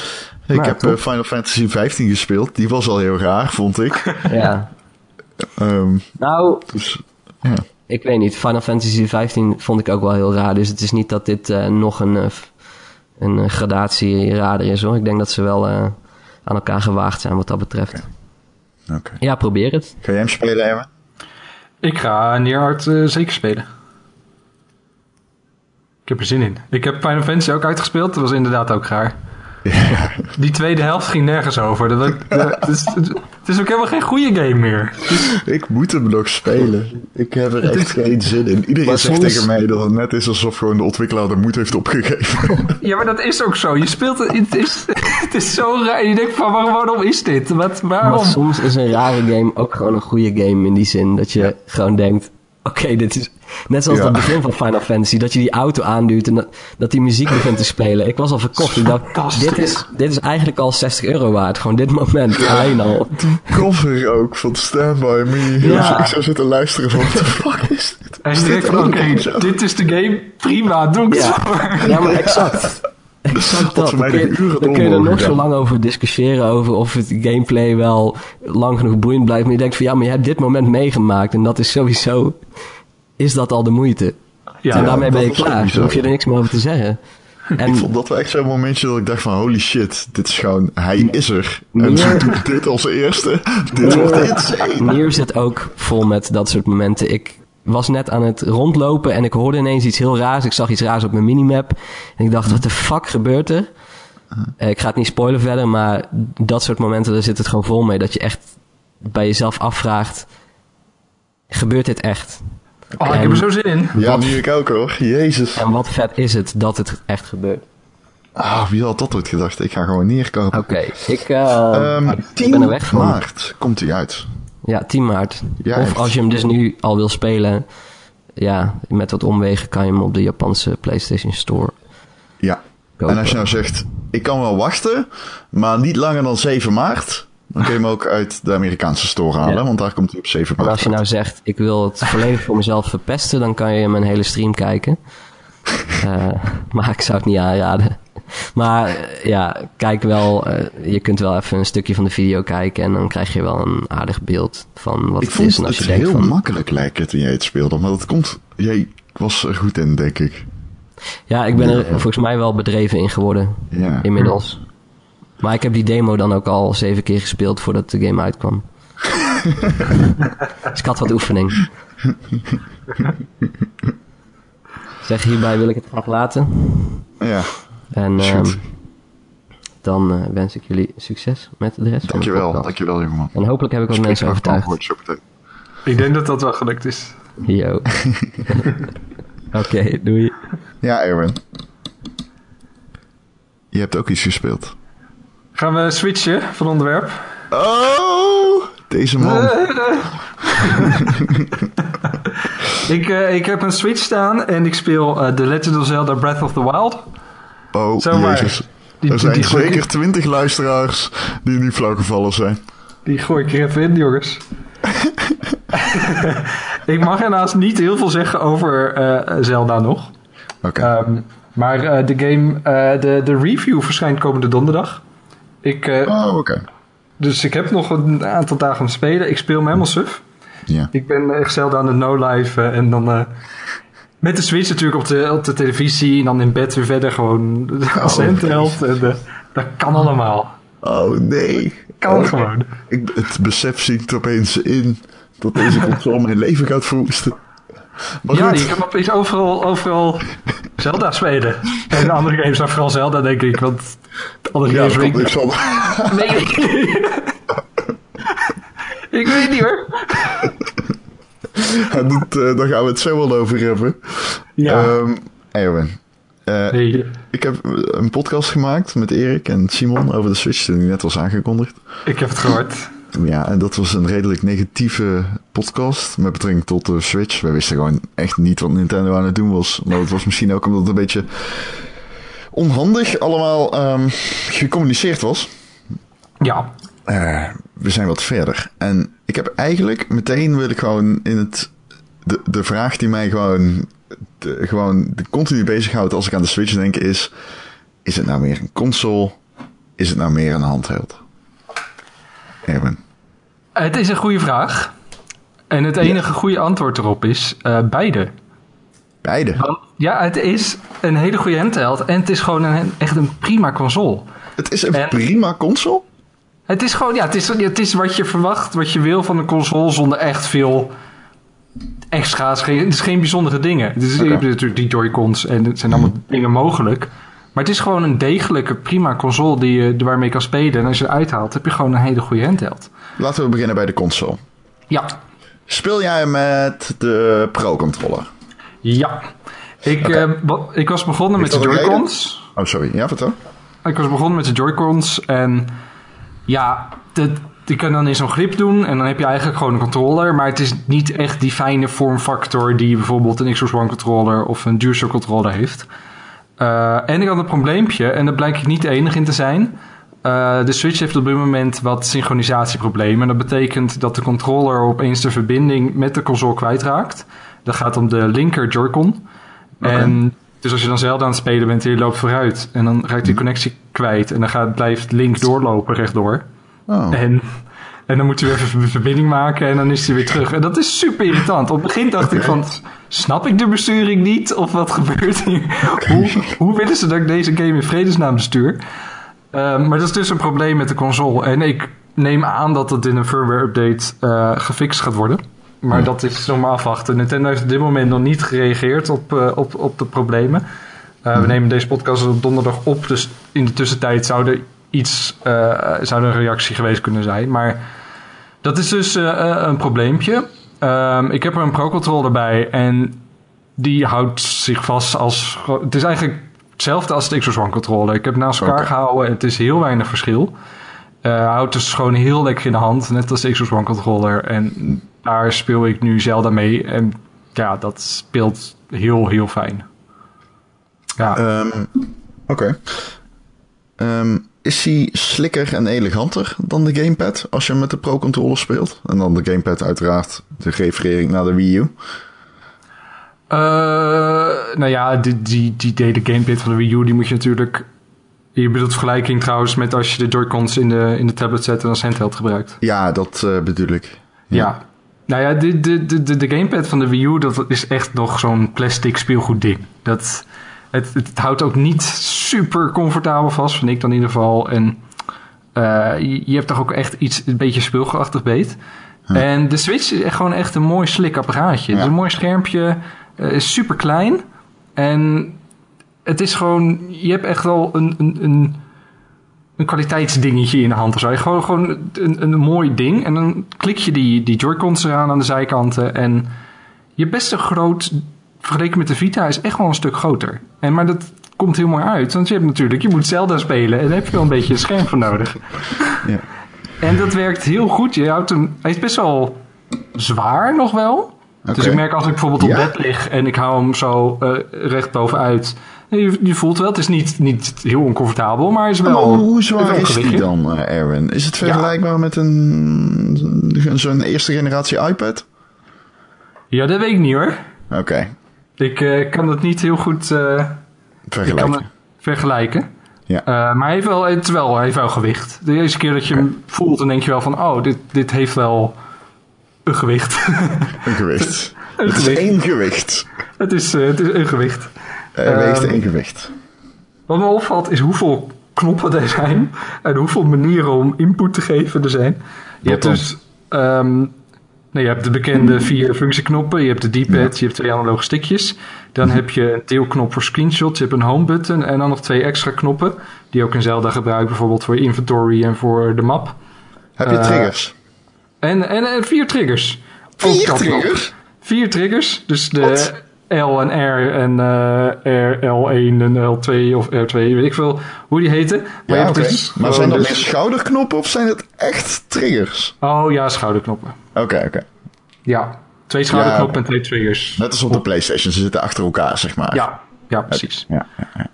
Ik Nou, heb uh, Final Fantasy 15 gespeeld. Die was al heel raar, vond ik. *laughs* Ja. um, nou, dus, ja. ik weet niet. Final Fantasy 15 vond ik ook wel heel raar. Dus het is niet dat dit uh, nog een, een gradatie raarder is hoor. Ik denk dat ze wel uh, aan elkaar gewaagd zijn wat dat betreft. Okay. Okay. Ja, probeer het. Ga jij hem spelen, Emma? Ik ga Neerhard zeker spelen. Ik heb er zin in. Ik heb Final Fantasy ook uitgespeeld. Dat was inderdaad ook raar. *laughs* Ja. Die tweede helft ging nergens over. Dat, dat, het, is, het is ook helemaal geen goede game meer. Dus, ik moet hem nog spelen. Ik heb er echt geen zin in. Iedereen maar zegt soms... tegen mij dat het net is alsof gewoon de ontwikkelaar de moed heeft opgegeven. Ja, maar dat is ook zo. Je speelt het, het is, het is zo raar. Je denkt van waarom, waarom is dit? Wat, waarom? Maar soms is een rare game ook gewoon een goede game in die zin. Dat je ja. gewoon denkt, oké, okay, dit is... Net zoals ja. het begin van Final Fantasy, dat je die auto aanduwt en dat, dat die muziek begint te spelen. Ik was al verkocht. Ik dacht, dit is, dit is eigenlijk al 60 euro waard. Gewoon dit moment ja. alleen al. Die cover ook van Stand By Me. Ja. Ik zou zitten luisteren van, what the fuck is dit? Hij steekt van, oké, okay, dit is de game. Prima, doe ik ja. zo. Ja, maar exact. Exact dat. Dan kun, je, dan kun je er nog zo lang over discussiëren over of het gameplay wel lang genoeg boeiend blijft. Maar je denkt van ja, maar je hebt dit moment meegemaakt en dat is sowieso, is dat al de moeite. Ja, en daarmee ben je klaar. Dan hoef je er niks meer over te zeggen. *laughs* En, ik vond dat wel echt zo'n momentje dat ik dacht van holy shit, dit is gewoon, hij is er. En ze doet dit als eerste. Dit wordt insane. Nier zit ook vol met dat soort momenten. Ik was net aan het rondlopen en ik hoorde ineens iets heel raars. Ik zag iets raars op mijn minimap. En ik dacht, wat de fuck gebeurt er? Uh, ik ga het niet spoilen verder, maar dat soort momenten, daar zit het gewoon vol mee. Dat je echt bij jezelf afvraagt, gebeurt dit echt? Oh, en, ik heb er zo zin in. Ja, wat, nu ik ook hoor. Jezus. En wat vet is het dat het echt gebeurt? Ah, wie had dat ooit gedacht? Ik ga gewoon neerkopen. Oké, okay, ik, uh, um, ik ben er weg van. maart komt hij uit. Ja, 10 maart. Ja, of echt. als je hem dus nu al wil spelen, ja, met wat omwegen kan je hem op de Japanse PlayStation Store. Ja. Kopen. En als je nou zegt, ik kan wel wachten, maar niet langer dan 7 maart, dan kun je hem ook uit de Amerikaanse store halen, ja. want daar komt hij op 7 maart. En als je nou zegt, ik wil het volledig voor mezelf verpesten, dan kan je mijn hele stream kijken. uh, *laughs* maar ik zou het niet aanraden. Maar uh, ja, kijk wel, uh, je kunt wel even een stukje van de video kijken en dan krijg je wel een aardig beeld van wat ik het is. En als het je denkt heel van, makkelijk lijken toen jij het speelde, maar dat komt, jij was er goed in, denk ik. Ja, ik ben er volgens mij wel bedreven in geworden, ja. inmiddels. Maar ik heb die demo dan ook al zeven keer gespeeld voordat de game uitkwam. *laughs* dus ik had wat oefening. *laughs* zeg, hierbij wil ik het graag laten. Ja. En um, dan uh, wens ik jullie succes met de rest dankjewel, van de Dankjewel, jongeman. En hopelijk heb ik wat mensen overtuigd. Ik denk dat dat wel gelukt is. Yo. *laughs* Oké, doei. Ja, Erwin. Je hebt ook iets gespeeld. Gaan we switchen van onderwerp? Oh, deze man. *laughs* ik, uh, ik heb een Switch staan en ik speel uh, The Legend of Zelda Breath of the Wild. Oh, Zo jezus. Die, er zijn die, zeker twintig luisteraars die nu flauw gevallen zijn. Die gooi ik er even in, jongens. *laughs* ik mag helaas niet heel veel zeggen over uh, Zelda nog. Oké. Okay. Um, maar uh, de game, uh, de, de review verschijnt komende donderdag. Ik, oh, oké. Dus ik heb nog een aantal dagen om te spelen. Ik speel me helemaal suf. Ja. Ik ben echt zelden aan het no-life en dan met de Switch natuurlijk op de, op de televisie en dan in bed weer verder gewoon als oh, handheld. En dat kan allemaal. Oh nee. Kan oh, gewoon. Ik, het besef zinkt opeens in dat deze console mijn leven gaat verwoesten. Maar ja, je kan opeens overal, overal Zelda spelen. En andere games zijn vooral Zelda, denk ik. Want andere ja, games... Ja, niks van. *laughs* Nee, *laughs* ik weet niet hoor. *laughs* Dat, uh, daar gaan we het zo wel over hebben. Ja. Um, Erwin. Uh, nee. Ik heb een podcast gemaakt met Erik en Simon over de Switch, die net was aangekondigd. Ik heb het gehoord. Ja, en dat was een redelijk negatieve podcast met betrekking tot de Switch. We wisten gewoon echt niet wat Nintendo aan het doen was. Maar het was misschien ook omdat het een beetje onhandig allemaal um, gecommuniceerd was. Ja. Uh, we zijn wat verder. En ik heb eigenlijk meteen wil ik gewoon in het. De, de vraag die mij gewoon. De, gewoon de continu bezighoudt als ik aan de Switch denk is. Is het nou meer een console? Is het nou meer een handheld? Erwin. Het is een goede vraag. En het enige goede antwoord erop is uh, beide. Beide? ja, het is een hele goede handheld. En het is gewoon een, echt een prima console. Het is een prima console? Het is gewoon, ja, het is, het is wat je verwacht, wat je wil van een console zonder echt veel extra's. Het is geen bijzondere dingen. Het is okay. natuurlijk die Joy-Cons en het zijn allemaal hmm. dingen mogelijk. Maar het is gewoon een degelijke, prima console die je, waarmee je kan spelen. En als je het uithaalt, heb je gewoon een hele goede handheld. Laten we beginnen bij de console. Ja. Speel jij met de Pro-controller? Ja. Ik, okay. uh, ik was begonnen met de Joy-Cons. Oh, sorry. Ja, vertel. Ik was begonnen met de Joy-Cons en ja, de, die kan dan in zo'n grip doen en dan heb je eigenlijk gewoon een controller. Maar het is niet echt die fijne vormfactor die bijvoorbeeld een Xbox One controller of een DualShock controller heeft. Uh, en ik had een probleempje, en daar blijkt ik niet de enige in te zijn. Uh, de Switch heeft op dit moment wat synchronisatieproblemen. Dat betekent dat de controller opeens de verbinding met de console kwijtraakt. Dat gaat om de linker Joy-Con. Okay. En dus als je dan zelden aan het spelen bent en je loopt vooruit... en dan raakt die connectie kwijt... en dan gaat, blijft Link doorlopen rechtdoor. Oh. En, en dan moet je weer even een verbinding maken... en dan is hij weer terug. En dat is super irritant. Op het begin dacht okay. ik van... snap ik de besturing niet? Of wat gebeurt hier? Okay. Hoe, hoe willen ze dat ik deze game in vredesnaam bestuur? Uh, maar dat is dus een probleem met de console. En ik neem aan dat het in een firmware update uh, gefixt gaat worden. Maar ja. dat is nog maar afwachten. Nintendo heeft op dit moment nog niet gereageerd op, uh, op, op de problemen. Uh, ja. We nemen deze podcast op donderdag op. Dus in de tussentijd zou er iets, zou er een reactie geweest kunnen zijn. Maar dat is dus een probleempje. Um, ik heb er een Pro Controller bij. En die houdt zich vast als... Het is eigenlijk hetzelfde als de Xbox One controller. Ik heb naast elkaar okay. gehouden. Het is heel weinig verschil. Houdt dus gewoon heel lekker in de hand. Net als de Xbox One controller. En daar speel ik nu Zelda mee. En ja, dat speelt heel, heel fijn. Ja. Um, Oké. Okay. Um, is hij slikker en eleganter dan de gamepad als je met de Pro Controller speelt? En dan de gamepad uiteraard, de referering naar de Wii U. Uh, nou ja, die, die, die dede gamepad van de Wii U, die moet je natuurlijk... Je bedoelt vergelijking trouwens met als je de Joy-Cons in de, in de tablet zet en als handheld gebruikt. Ja, dat uh, bedoel ik. Ja. ja. Nou ja, de, de, de, de gamepad van de Wii U, dat is echt nog zo'n plastic speelgoed ding. Dat, het, het, het, houdt ook niet super comfortabel vast, vind ik dan in ieder geval. En uh, je, je, hebt toch ook echt iets, een beetje speelgoedachtig beet. Hm. En de Switch is echt gewoon echt een mooi slik apparaatje. Ja. Het is een mooi schermpje, uh, is super klein. En het is gewoon, je hebt echt wel een, een, een, een kwaliteitsdingetje in de hand of zo. Gewoon, gewoon een, een mooi ding. En dan klik je die, die Joy-Cons eraan aan de zijkanten. En je hebt best een groot, vergeleken met de Vita, is echt wel een stuk groter. En, maar dat komt heel mooi uit, want je hebt natuurlijk, je moet Zelda spelen en daar heb je wel een beetje een scherm voor nodig. *laughs* Ja. En dat werkt heel goed. Je houdt hem, hij is best wel zwaar nog wel. Dus ik merk als ik bijvoorbeeld op bed lig en ik hou hem zo uh, recht bovenuit. Je, je, voelt wel, het is niet, niet heel oncomfortabel, maar is wel. Maar hoe zwaar is die dan, Aaron? Is het vergelijkbaar met een zo'n eerste generatie iPad? Ja, dat weet ik niet hoor. Oké. Ik uh, kan het niet heel goed vergelijken. vergelijken. Ja. maar hij heeft wel, het, wel, heeft wel gewicht. De eerste keer dat je hem voelt, dan denk je wel van, oh, dit, dit heeft wel een gewicht. Een gewicht. *laughs* een het gewicht. is één gewicht. Het is, het is een gewicht. Hij weegt um, één gewicht. Wat me opvalt is hoeveel knoppen er zijn. En hoeveel manieren om input te geven er zijn. Je hebt dus... Um, nou, je hebt de bekende vier functieknoppen. Je hebt de D-pad, je hebt twee analoge stickjes. Dan heb je een deelknop voor screenshots. Je hebt een home button en dan nog twee extra knoppen. Die ook in Zelda gebruiken. Bijvoorbeeld voor inventory en voor de map. Heb je uh, triggers? En, en, en vier triggers. Vier triggers? Vier triggers. Dus de L en R en uh, R, L1 en L2 of R2, weet ik veel hoe die heten. Maar, ja, dus maar zijn dat dus... schouderknoppen of zijn het echt triggers? Oh ja, schouderknoppen. Oké, oké. Okay. Ja, twee schouderknoppen en twee triggers. Net als op de PlayStation, ze zitten achter elkaar, zeg maar. Ja, ja precies. Ja, ja, ja.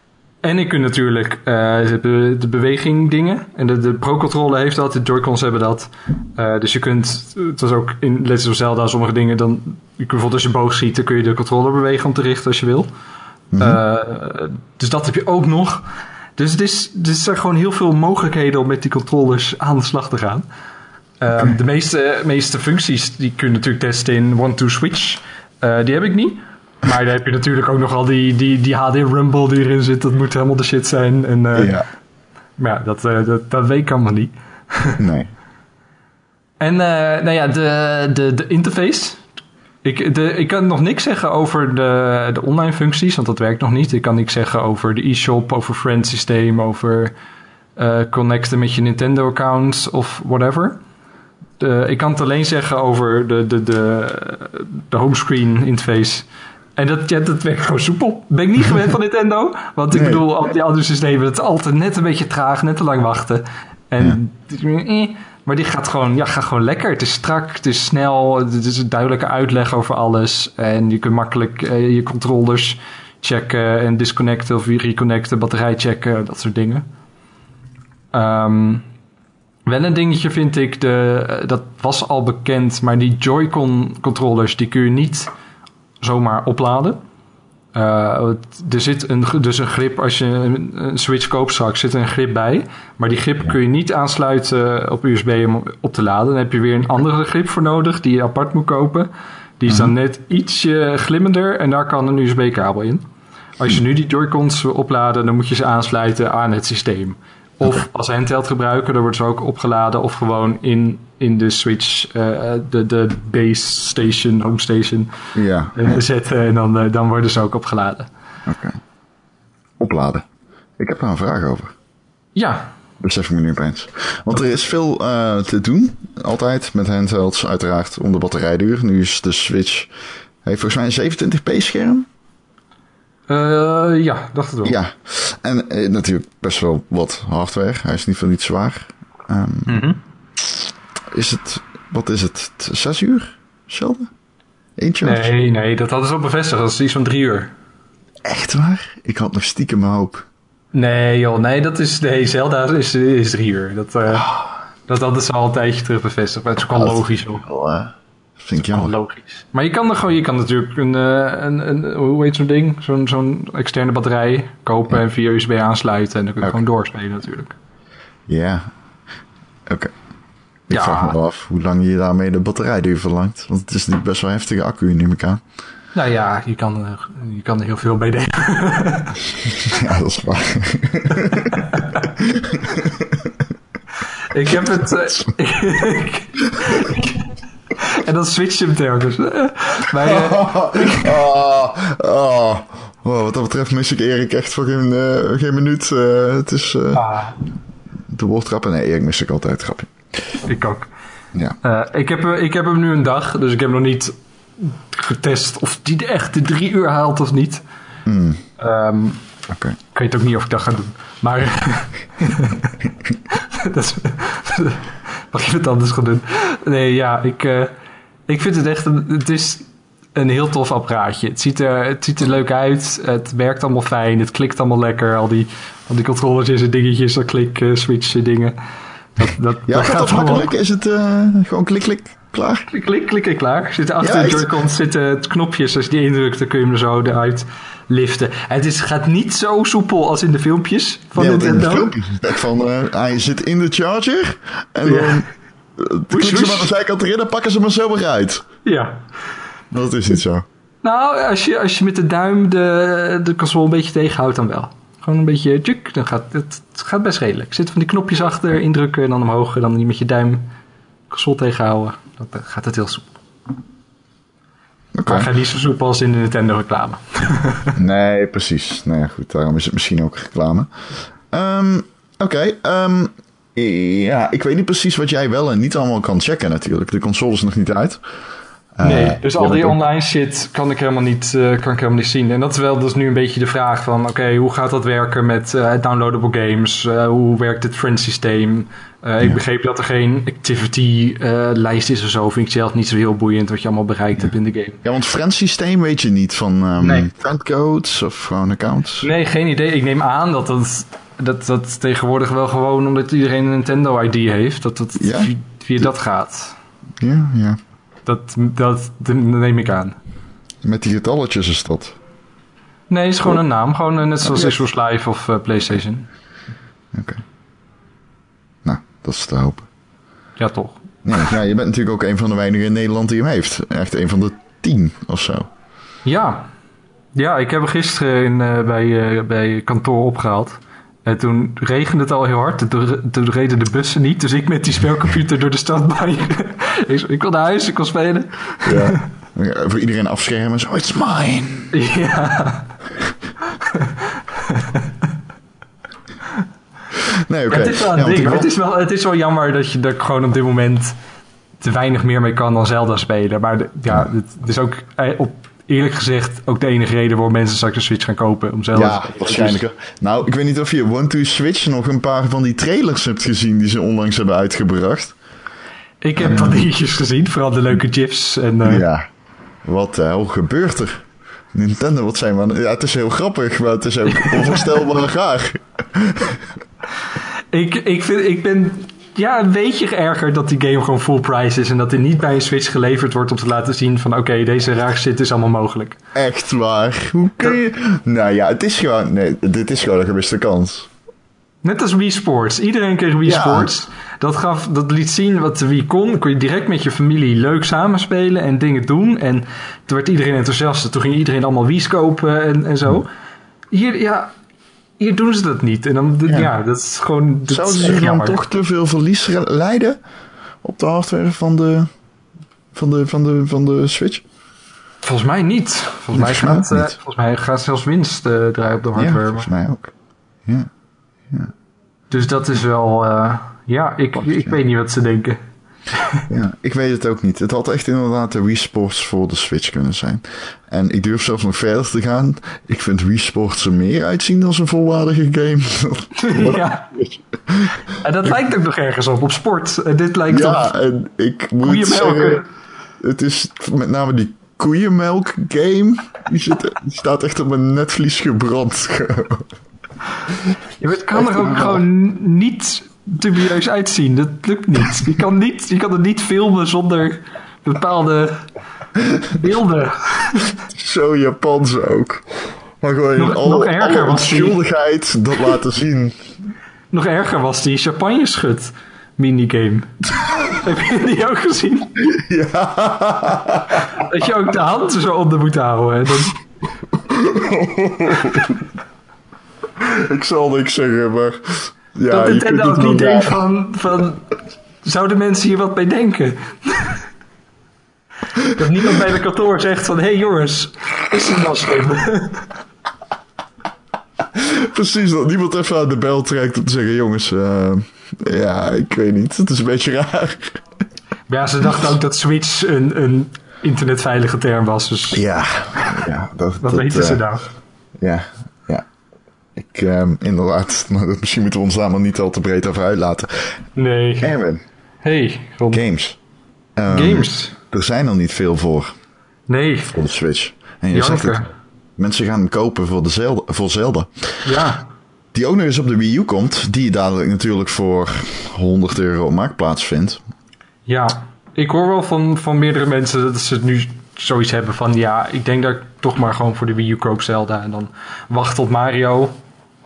En ik kun natuurlijk uh, de, de beweging dingen. En de, de Pro-controller heeft dat, de Joy-Cons hebben dat. Uh, dus je kunt, het was ook in Legend of Zelda sommige dingen, dan, je kunt bijvoorbeeld als je boog schiet, dan kun je de controller bewegen om te richten als je wil. Mm -hmm. uh, dus dat heb je ook nog. Dus het is, er zijn gewoon heel veel mogelijkheden om met die controllers aan de slag te gaan. Okay. De meeste, meeste functies die kun je natuurlijk testen in One-Two-Switch. die heb ik niet. Maar dan heb je natuurlijk ook nogal die, die, die HD Rumble die erin zit. Dat moet helemaal de shit zijn. En, uh, ja. Maar ja, dat, dat, dat weet ik allemaal niet. nee. *laughs* En uh, nou ja, de, de, de interface. Ik, de, ik kan nog niks zeggen over de, de online functies, want dat werkt nog niet. Ik kan niks zeggen over de e-shop, over friend systeem, over connecten met je Nintendo accounts of whatever. Ik kan het alleen zeggen over de, de, de, de homescreen interface. En dat, ja, dat werkt gewoon soepel. Ben ik niet gewend van Nintendo. Want ik bedoel, al die andere systemen, het is altijd net een beetje traag, net te lang wachten. En, eh, maar die gaat gewoon, ja, gaat gewoon lekker. Het is strak, het is snel, het is een duidelijke uitleg over alles. En je kunt makkelijk eh, je controllers checken en disconnecten of reconnecten, batterij checken, dat soort dingen. Um, wel een dingetje vind ik, de, eh, dat was al bekend, maar die Joy-Con controllers, die kun je niet zomaar opladen. Uh, er zit een, dus een grip, als je een, Switch koopt straks, zit er een grip bij. Maar die grip kun je niet aansluiten op USB om op te laden. Dan heb je weer een andere grip voor nodig, die je apart moet kopen. Die is dan mhm. net ietsje glimmender en daar kan een USB-kabel in. Als je nu die Joy-Cons opladen, dan moet je ze aansluiten aan het systeem. Of *laughs* als handheld gebruiker, dan wordt ze ook opgeladen. Of gewoon in, in de Switch, uh, de, de base station, home station ja. Uh, zetten. En dan, uh, dan worden ze ook opgeladen. Oké. Okay. Opladen. Ik heb daar een vraag over. Ja. Besef ik me nu opeens. Want er is veel te doen. Altijd met handhelds, uiteraard, om de batterijduur. Nu is de Switch... Heeft volgens mij een 27p scherm. Uh, ja, dacht het wel. Ja, en eh, natuurlijk best wel wat hardware. Hij is niet van niet zwaar. Um, mm -hmm. Is het, wat is het, zes uur? Sheldon? Eentje? Nee, nee, dat hadden ze al bevestigd. Dat is iets van drie uur. Echt waar? Ik had nog stiekem mijn hoop. Nee joh, nee, dat is, nee, Zelda is, is drie uur. Dat, uh, oh. dat hadden ze al een tijdje terug bevestigd. Maar het is ook wel logisch hoor. Wel, Vind ik jammer. Logisch. Maar je kan er gewoon, je kan natuurlijk een, eh, een, een hoe heet zo'n ding? Zo'n zo'n externe batterij kopen en via USB aansluiten. En dan kun je gewoon doorspelen natuurlijk. Ja. Oké. Ik vraag me wel af hoe lang je daarmee de batterijduur verlangt. Want het is niet best wel heftige accu, neem ik aan. *laughs* Nou ja, je kan, je kan er heel veel mee delen. ja, dat is waar. *laughs* ik heb het... Uh, *laughs* en dan switch je hem telkens. Maar, uh, oh, oh, oh, wat dat betreft mis ik Erik echt voor geen, uh, geen minuut. Het is ah. de woordgrappen. Nee, Erik mis ik altijd, grapje. Ik ook. Ja. ik, heb, ik heb hem nu een dag, dus ik heb nog niet getest of die echt de drie uur haalt of niet. Hmm. Ehm, Oké. ik weet ook niet of ik dat ga doen. Maar *laughs* *laughs* dat is, *laughs* mag je het anders gaan doen? Nee, ja, ik, uh, ik vind het echt... Een, het is een heel tof apparaatje. Het ziet, er, het ziet er leuk uit. Het werkt allemaal fijn. Het klikt allemaal lekker. Al die, al die controletjes en dingetjes, dat klik, uh, switch dingen. Dat, dat, ja, dat gaat dat makkelijk? Is het uh, gewoon klik, klik, klaar? Klik, klik, klik en klaar. Zitten achter ja, de Joy-Cons zitten knopjes. Als je die indrukt, dan kun je hem er zo eruit liften. Het is, gaat niet zo soepel als in de filmpjes van ja, Nintendo. In de filmpjes is het van, uh, hij zit in de charger en ja. dan klikken ze maar aan de zijkant erin en pakken ze maar zo weer uit. Ja. Dat is niet zo. Nou, als je, als je met de duim de, de console een beetje tegenhoudt, dan wel. Gewoon een beetje juk, dan gaat het, gaat best redelijk. Er zitten van die knopjes achter, indrukken en dan omhoog. En dan niet met je duim console tegenhouden. Dan gaat het heel soepel. Okay. Maar gaat niet zo soepel als in de Nintendo reclame. *laughs* nee, precies. Nou ja, goed, daarom is het misschien ook reclame. Um, Oké, okay, um, ja, ik weet niet precies wat jij wel en niet allemaal kan checken natuurlijk. De console is nog niet uit. Nee, uh, dus al die online shit kan ik helemaal niet, uh, kan ik helemaal niet zien. En dat is wel dus nu een beetje de vraag van... oké, okay, hoe gaat dat werken met uh, downloadable games? hoe werkt het friend systeem? Ik begreep dat er geen activity-lijst is of zo. Vind ik zelf niet zo heel boeiend wat je allemaal bereikt ja. hebt in de game. Ja, want friend systeem weet je niet van um, nee. friendcodes of gewoon accounts? Nee, geen idee. Ik neem aan dat dat, dat, dat tegenwoordig wel gewoon... omdat iedereen een Nintendo-ID heeft... dat dat ja. via, via dat gaat. Ja, ja. Dat, dat, dat neem ik aan. Met die getalletjes is dat? Nee, het is gewoon een naam. Gewoon uh, net zoals Xbox Live of uh, PlayStation. Oké. Okay. Nou, dat is te hopen. Ja, toch. Ja, ja, je bent natuurlijk ook een van de weinigen in Nederland die hem heeft. Echt een van de tien of zo. Ja. Ja, ik heb hem gisteren in, uh, bij, bij kantoor opgehaald. En toen regende het al heel hard. Toen, toen reden de bussen niet. Dus ik met die spelcomputer door de stad bij. *laughs* ik, ik wil naar huis, ik wil spelen. Ja. ja *laughs* voor iedereen afschermen. Zo, it's mine. Ja. nee, oké. Okay. Ja, het is wel een ja, ding. Wel... Het, is wel, het is wel jammer dat je er gewoon op dit moment te weinig meer mee kan dan Zelda spelen. Maar de, ja, het, het is ook op eerlijk gezegd ook de enige reden waarom mensen straks een Switch gaan kopen. Om zelf ja, waarschijnlijk. Nou, ik weet niet of je One to Switch nog een paar van die trailers hebt gezien die ze onlangs hebben uitgebracht. Ik heb wat dingetjes gezien, vooral de leuke gifs. En, uh... Ja, wat de hel gebeurt er? Nintendo, wat zijn we? Ja, het is heel grappig, maar het is ook *laughs* onvoorstelbaar gaar. ik, ik, vind, ik ben ja, een beetje geërgerd dat die game gewoon full price is. En dat hij niet bij een Switch geleverd wordt om te laten zien van... oké, okay, deze raar zit is allemaal mogelijk. Echt waar? Hoe kun je... Nou ja, het is gewoon... Nee, dit is gewoon een gemiste kans. Net als Wii Sports. Iedereen kreeg Wii ja. Sports. Dat, gaf, dat liet zien wat de Wii kon. Dan kon je direct met je familie leuk samenspelen en dingen doen. En toen werd iedereen enthousiast. Toen ging iedereen allemaal Wii's kopen en, en zo. Hier, ja, hier doen ze dat niet. En dan, ja, ja dat is gewoon. Dat Zouden ze dan toch te veel verlies leiden op de hardware van de, van de, van de, van de Switch? Volgens mij niet. Volgens, mij, gaat, uh, volgens mij gaat zelfs winst uh, draaien op de hardware. Ja, volgens mij ook. Ja. ja. Dus dat is wel. Uh, ja, ik, ik ja. weet niet wat ze denken. Ja, ik weet het ook niet. Het had echt inderdaad de Wii Sports voor de Switch kunnen zijn. En ik durf zelfs nog verder te gaan. Ik vind Wii Sports er meer uitzien als een volwaardige game. *laughs* ja. en dat lijkt ook nog ergens op, op sport. En dit lijkt ja, op... en ik moet zeggen... Het is met name die koeienmelk game. Die, zit, die staat echt op mijn netvlies gebrand. ja, het kan er ook gewoon niet dubieus uitzien. Dat lukt niet. Je kan, niet, je kan het niet filmen zonder bepaalde beelden. Zo Japans ook. Maar gewoon nog, al, nog erger was schuldigheid dat laten zien. Nog erger was die champagne schut minigame. *laughs* Heb je die ook gezien? Ja. Dat je ook de hand zo onder moet houden. Dan... Ik zal niks zeggen, maar... Ja, dat Nintendo ook niet denkt van, van... Zouden mensen hier wat bij denken? Dat niemand bij de kantoor zegt van... Hé hey jongens, is nou slim? Precies, dat niemand even aan de bel trekt om te zeggen... Jongens, uh, ja, ik weet niet. Het is een beetje raar. Ja, ze dachten ook dat Switch een, een internetveilige term was. Dus ja, ja dat, dat, weten ze dan. Ja, ja. Ik, um, inderdaad, *laughs* maar misschien moeten we ons daar maar niet al te breed over uitlaten. Nee. Erwin. Hey, Games. Um, Games. Er zijn er niet veel voor. Nee. Voor de Switch. En je zegt het, mensen gaan hem kopen voor, de Zelda, voor Zelda. Ja. Die ook nog eens op de Wii U komt. Die je dadelijk natuurlijk voor 100 euro op Marktplaats vindt. Ja, ik hoor wel van, van meerdere mensen dat ze het nu zoiets hebben van... Ja, ik denk dat ik toch maar gewoon voor de Wii U koop Zelda. En dan wacht op Mario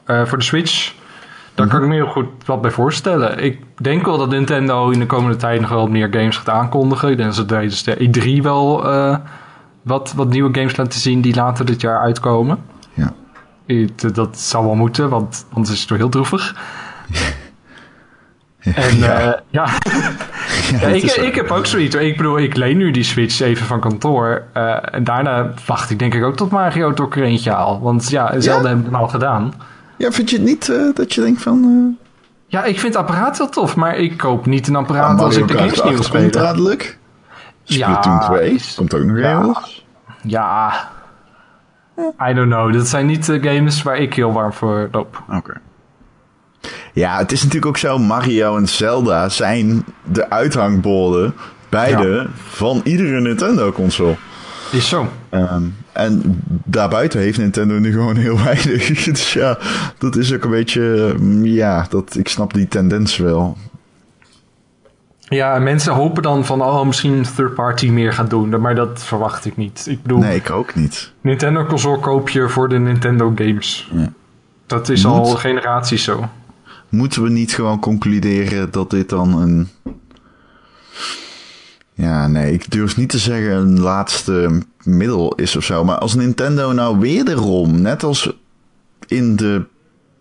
uh, voor de Switch. Daar kan ik me heel goed wat bij voorstellen. Ik denk wel dat Nintendo in de komende tijd nog wel meer games gaat aankondigen. Ik denk dat ze tijdens de E3 wel uh, wat, wat nieuwe games laten zien die later dit jaar uitkomen. Ja. Het, dat zal wel moeten, want anders is het toch heel droevig. En ja, uh, *laughs* ja. ja ik, ik heb ook zoiets. Ik bedoel, ik leen nu die Switch even van kantoor. Uh, en daarna wacht ik denk ik ook tot Mario toch er eentje haal. Want ja, Zelda hebben we al gedaan. Ja, vind je het niet uh, dat je denkt van... Ja, ik vind het apparaat wel tof, maar ik koop niet een apparaat als ik de games niet wil spelen. dadelijk? Splatoon ja, 2 komt ook nog ja, Ja, I don't know. Dat zijn niet de games waar ik heel warm voor loop. Oké. Ja, het is natuurlijk ook zo. Mario en Zelda zijn de uithangborden, beide, van iedere Nintendo-console. Is zo. Um, en daarbuiten heeft Nintendo nu gewoon heel *laughs* weinig. dus ja, dat is ook een beetje. Ja, dat, ik snap die tendens wel. Ja, mensen hopen dan van, oh, misschien third party meer gaat doen. Maar dat verwacht ik niet. Ik bedoel, nee, ik ook niet. Nintendo console koop je voor de Nintendo games. Ja. Dat is al generaties zo. Moeten we niet gewoon concluderen dat dit dan een. Ja, nee, ik durf niet te zeggen een laatste middel is of zo. Maar als Nintendo nou wederom, net als in de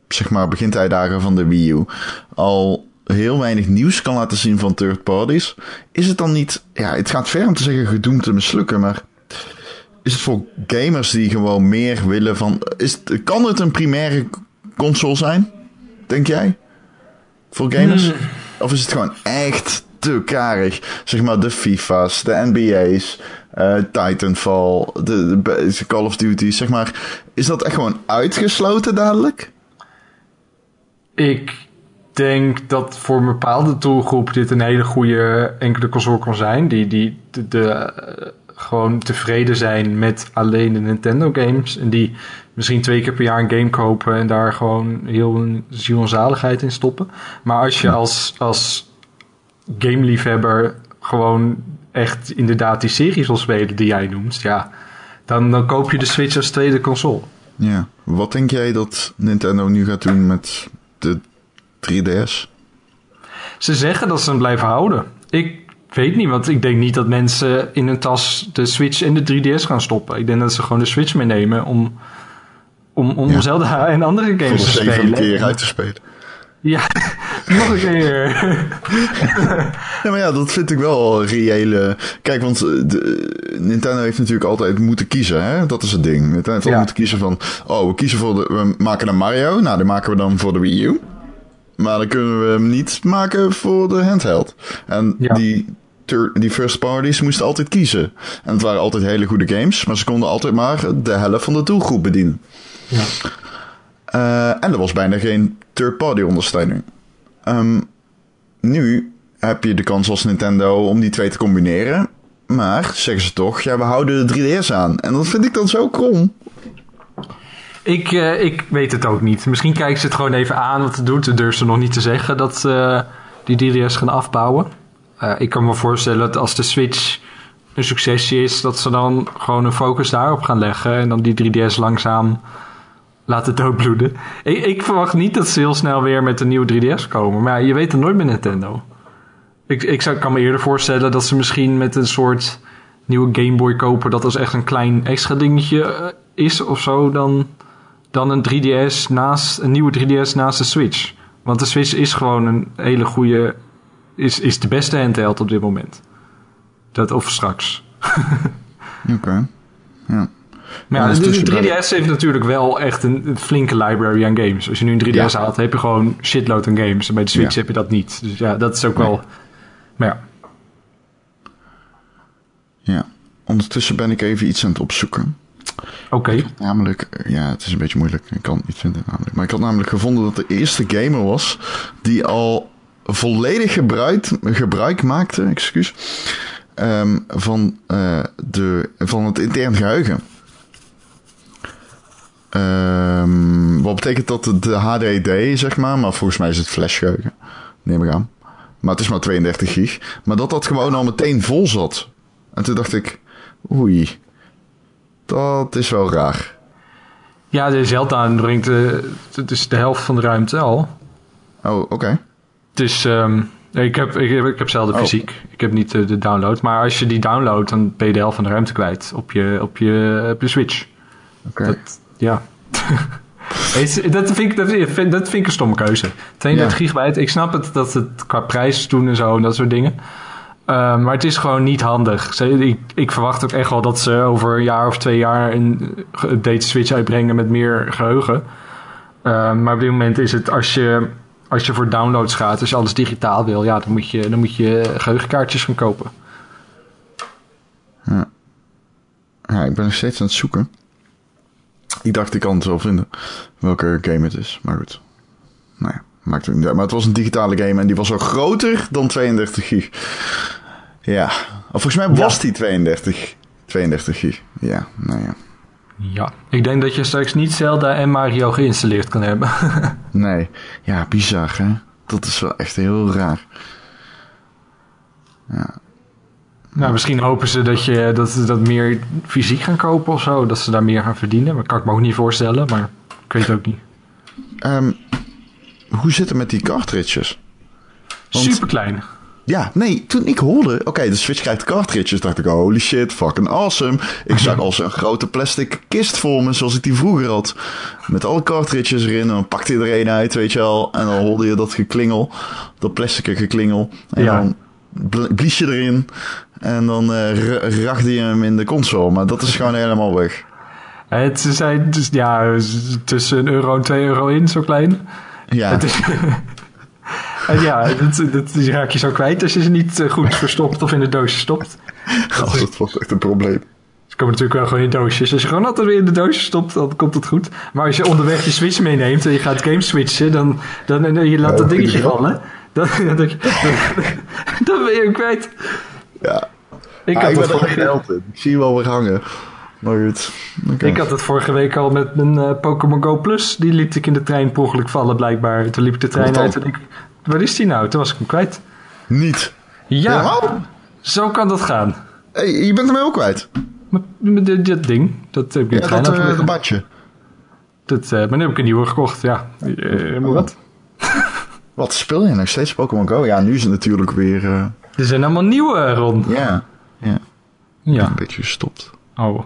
zeg maar begintijdagen van de Wii U, al heel weinig nieuws kan laten zien van third parties, is het dan niet, ja, het gaat ver om te zeggen gedoemd te mislukken, maar is het voor gamers die gewoon meer willen van, is het, kan het een primaire console zijn? Denk jij? Voor gamers? Hmm. Of is het gewoon echt te karig? Zeg maar de FIFA's, de NBA's, uh, Titanfall, de, de, Call of Duty, zeg maar. Is dat echt gewoon uitgesloten dadelijk? Ik denk dat voor een bepaalde doelgroep dit een hele goede enkele console kan zijn. Die, die de, de uh, gewoon tevreden zijn met alleen de Nintendo games. En die misschien twee keer per jaar een game kopen en daar gewoon heel een ziel en zaligheid in stoppen. Maar als je als, als gameliefhebber gewoon echt inderdaad die series wil spelen die jij noemt, ja, dan, dan koop je de Switch als tweede console. Ja, wat denk jij dat Nintendo nu gaat doen met de 3DS? Ze zeggen dat ze hem blijven houden. Ik weet niet, want ik denk niet dat mensen in hun tas de Switch en de 3DS gaan stoppen. Ik denk dat ze gewoon de Switch meenemen om, om, om ja. Zelda en andere games te spelen. Om keer uit te spelen. Ja, nog een keer. *laughs* ja, maar ja, dat vind ik wel een reële... Kijk, want eh, de, Nintendo heeft natuurlijk altijd moeten kiezen, hè? Dat is het ding. Nintendo heeft ja. moeten kiezen van... Oh, we kiezen voor de... We maken een Mario. Nou, die maken we dan voor de Wii U. Maar dan kunnen we hem niet maken voor de handheld. En ja. die, die first parties moesten altijd kiezen. En het waren altijd hele goede games. Maar ze konden altijd maar de helft van de doelgroep bedienen. Ja. Uh, en er was bijna geen third-party ondersteuning. Um, nu heb je de kans als Nintendo om die twee te combineren. Maar zeggen ze toch, ja, we houden de 3DS aan. En dat vind ik dan zo krom. Ik, uh, ik weet het ook niet. Misschien kijken ze het gewoon even aan wat het doet. Ze ze nog niet te zeggen dat uh, die 3DS gaan afbouwen. Uh, ik kan me voorstellen dat als de Switch een succesje is, dat ze dan gewoon een focus daarop gaan leggen. En dan die 3DS langzaam laten doodbloeden. Ik, ik verwacht niet dat ze heel snel weer met een nieuwe 3DS komen. Maar ja, je weet het nooit met Nintendo. Ik, ik zou, kan me eerder voorstellen dat ze misschien met een soort nieuwe Game Boy kopen. Dat als echt een klein extra dingetje is of zo. Dan, dan een 3DS naast een nieuwe 3DS naast de Switch. Want de Switch is gewoon een hele goede. Is, is de beste handheld op dit moment. Dat of straks. *laughs* Oké. Ja. Maar ja, de, 3DS heeft natuurlijk wel echt een, flinke library aan games. Als je nu een 3DS ja. haalt, heb je gewoon shitload aan games. En bij de Switch heb je dat niet. Dus ja, dat is ook wel... Maar ja. Ja. ondertussen ben ik even iets aan het opzoeken. Oké. Namelijk, ja, het is een beetje moeilijk. Ik kan het niet vinden namelijk. Maar ik had namelijk gevonden dat de eerste gamer was die al volledig gebruik, gebruik maakte, excuus, um, van, uh, de, van het intern geheugen. Um, wat betekent dat de HDD, zeg maar, maar volgens mij is het flashgeheugen, neem ik aan. Maar het is maar 32 gig. Maar dat dat gewoon al meteen vol zat. En toen dacht ik, oei, dat is wel raar. Ja, de Zelda brengt uh, het is de helft van de ruimte al. Oh, oké. Okay. Dus um, ik, heb, ik, heb, ik heb zelden oh. fysiek. Ik heb niet uh, de download. Maar als je die downloadt, dan ben je de helft van de ruimte kwijt op je, op je, op je Switch. Oké. Okay. Ja. *laughs* dat, vind ik, dat, vind, dat vind ik een stomme keuze. 32 ja. gigabyte, ik snap het dat het qua prijs doen en zo en dat soort dingen. Uh, maar het is gewoon niet handig. Ik, ik, verwacht ook echt wel dat ze over een jaar of twee jaar een update Switch uitbrengen met meer geheugen. Uh, maar op dit moment is het als je, als je voor downloads gaat, als je alles digitaal wil, ja, dan moet je, dan moet je geheugenkaartjes gaan kopen. Ja. ja, ik ben nog steeds aan het zoeken. Ik dacht, ik kan het wel vinden welke game het is. Maar goed. Nou ja, maakt het niet uit. Maar het was een digitale game en die was al groter dan 32 gig. Ja. Of volgens mij was die 32, 32 gig. Ja, nou ja. Ja, ik denk dat je straks niet Zelda en Mario geïnstalleerd kan hebben. *laughs* nee, ja, bizar hè. Dat is wel echt heel raar. Ja. Nou, misschien hopen ze dat, je, dat ze dat meer fysiek gaan kopen of zo. Dat ze daar meer gaan verdienen. Dat kan ik me ook niet voorstellen, maar ik weet het ook niet. Um, hoe zit het met die cartridges? Want, Super klein. Ja, nee, toen ik hoorde, oké, de Switch krijgt cartridges, dacht ik, holy shit, fucking awesome. Ik zag al zo'n grote plastic kist voor me, zoals ik die vroeger had. Met alle cartridges erin, en dan pakte je er een uit, weet je wel. En dan hoorde je dat geklingel, dat plastic geklingel. En ja. dan blies je erin. En dan uh, rachde je hem in de console. Maar dat is gewoon helemaal weg. Het zijn dus, ja, tussen een euro en twee euro in, zo klein. Ja. Het is, *laughs* en ja, dat, dat raak je zo kwijt als je ze niet eh, goed verstopt of in de doosje stopt. *laughs* Dat, dat was echt een probleem. Ze komen natuurlijk wel gewoon in doosjes. Als je gewoon altijd weer in de doosje stopt, dan komt het goed. Maar als je onderweg je switch meeneemt en je gaat game switchen, dan, dan, dan je laat dat dingetje vallen. Dan, *laughs* dan ben je hem kwijt. Ja. Ik, ah, had ik er geen Ik zie je wel weer hangen. Maar goed. Okay. Ik had het vorige week al met mijn uh, Pokémon Go Plus. Die liet ik in de trein per ongeluk vallen blijkbaar. Toen liep ik de trein uit en ik... Waar is die nou? Toen was ik hem kwijt. Niet? Ja. ja zo kan dat gaan. Hey, je bent hem ook kwijt? Met dit ding. Dat heb ik in de trein dat uh, badje. Dat, uh, maar nu heb ik een nieuwe gekocht. Ja. Uh, oh. Wat? Wat speel je nog steeds Pokémon Go? Ja, nu is het natuurlijk weer... Er zijn allemaal nieuwe, Ron. Ja. Ja. ja. Een beetje gestopt. Oh.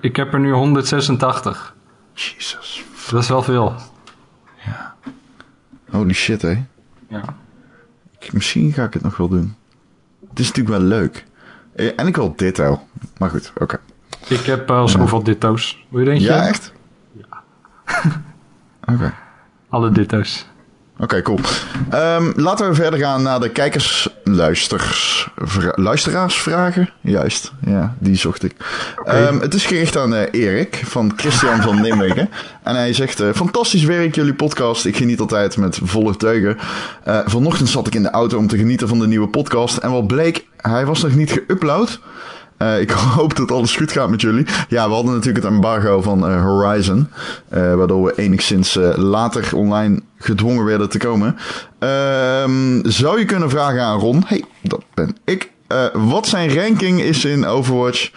Ik heb er nu 186. Jezus. Dat is wel veel. Ja. Holy shit, hè? Ja. Ik, misschien ga ik het nog wel doen. Het is natuurlijk wel leuk. Eh, en ik wil ditto. Maar goed, oké. Ik heb al zoveel ditto's. Wil je eentje? Ja, echt? Ja. *laughs* oké. Alle ditto's. Oké, cool. Um, laten we verder gaan naar de kijkers, luisters, luisteraarsvragen. Juist, ja, die zocht ik. Okay. Um, het is gericht aan uh, Erik van Christian van Nimwegen. *laughs* En hij zegt, uh, fantastisch werk jullie podcast. Ik geniet altijd met volle teugen. Uh, vanochtend zat ik in de auto om te genieten van de nieuwe podcast. En wat bleek, hij was nog niet geüpload. Uh, ik *laughs* hoop dat alles goed gaat met jullie. Ja, we hadden natuurlijk het embargo van uh, Horizon. Uh, waardoor we enigszins later online gedwongen werden te komen. Ehm, zou je kunnen vragen aan Ron? Hey, dat ben ik. Uh, wat zijn ranking is in Overwatch.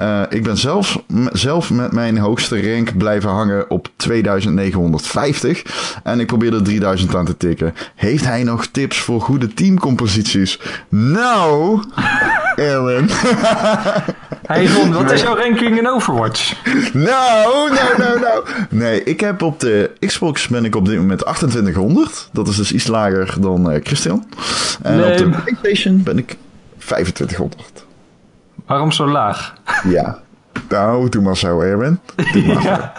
Uh, ik ben zelf, zelf met mijn hoogste rank blijven hangen op 2950. En ik probeer er 3000 aan te tikken. Heeft hij nog tips voor goede teamcomposities? Nou, *laughs* Erwin. *laughs* hey Ron, wat is jouw ranking in Overwatch? Nou, nou, nou, nou. Nee, ik heb op de Xbox ben ik op dit moment 2800. Dat is dus iets lager dan uh, Christian. En nee. op de PlayStation ben ik 2500. Waarom zo laag? Ja. Nou, doe maar zo, Erwin. *laughs* ja.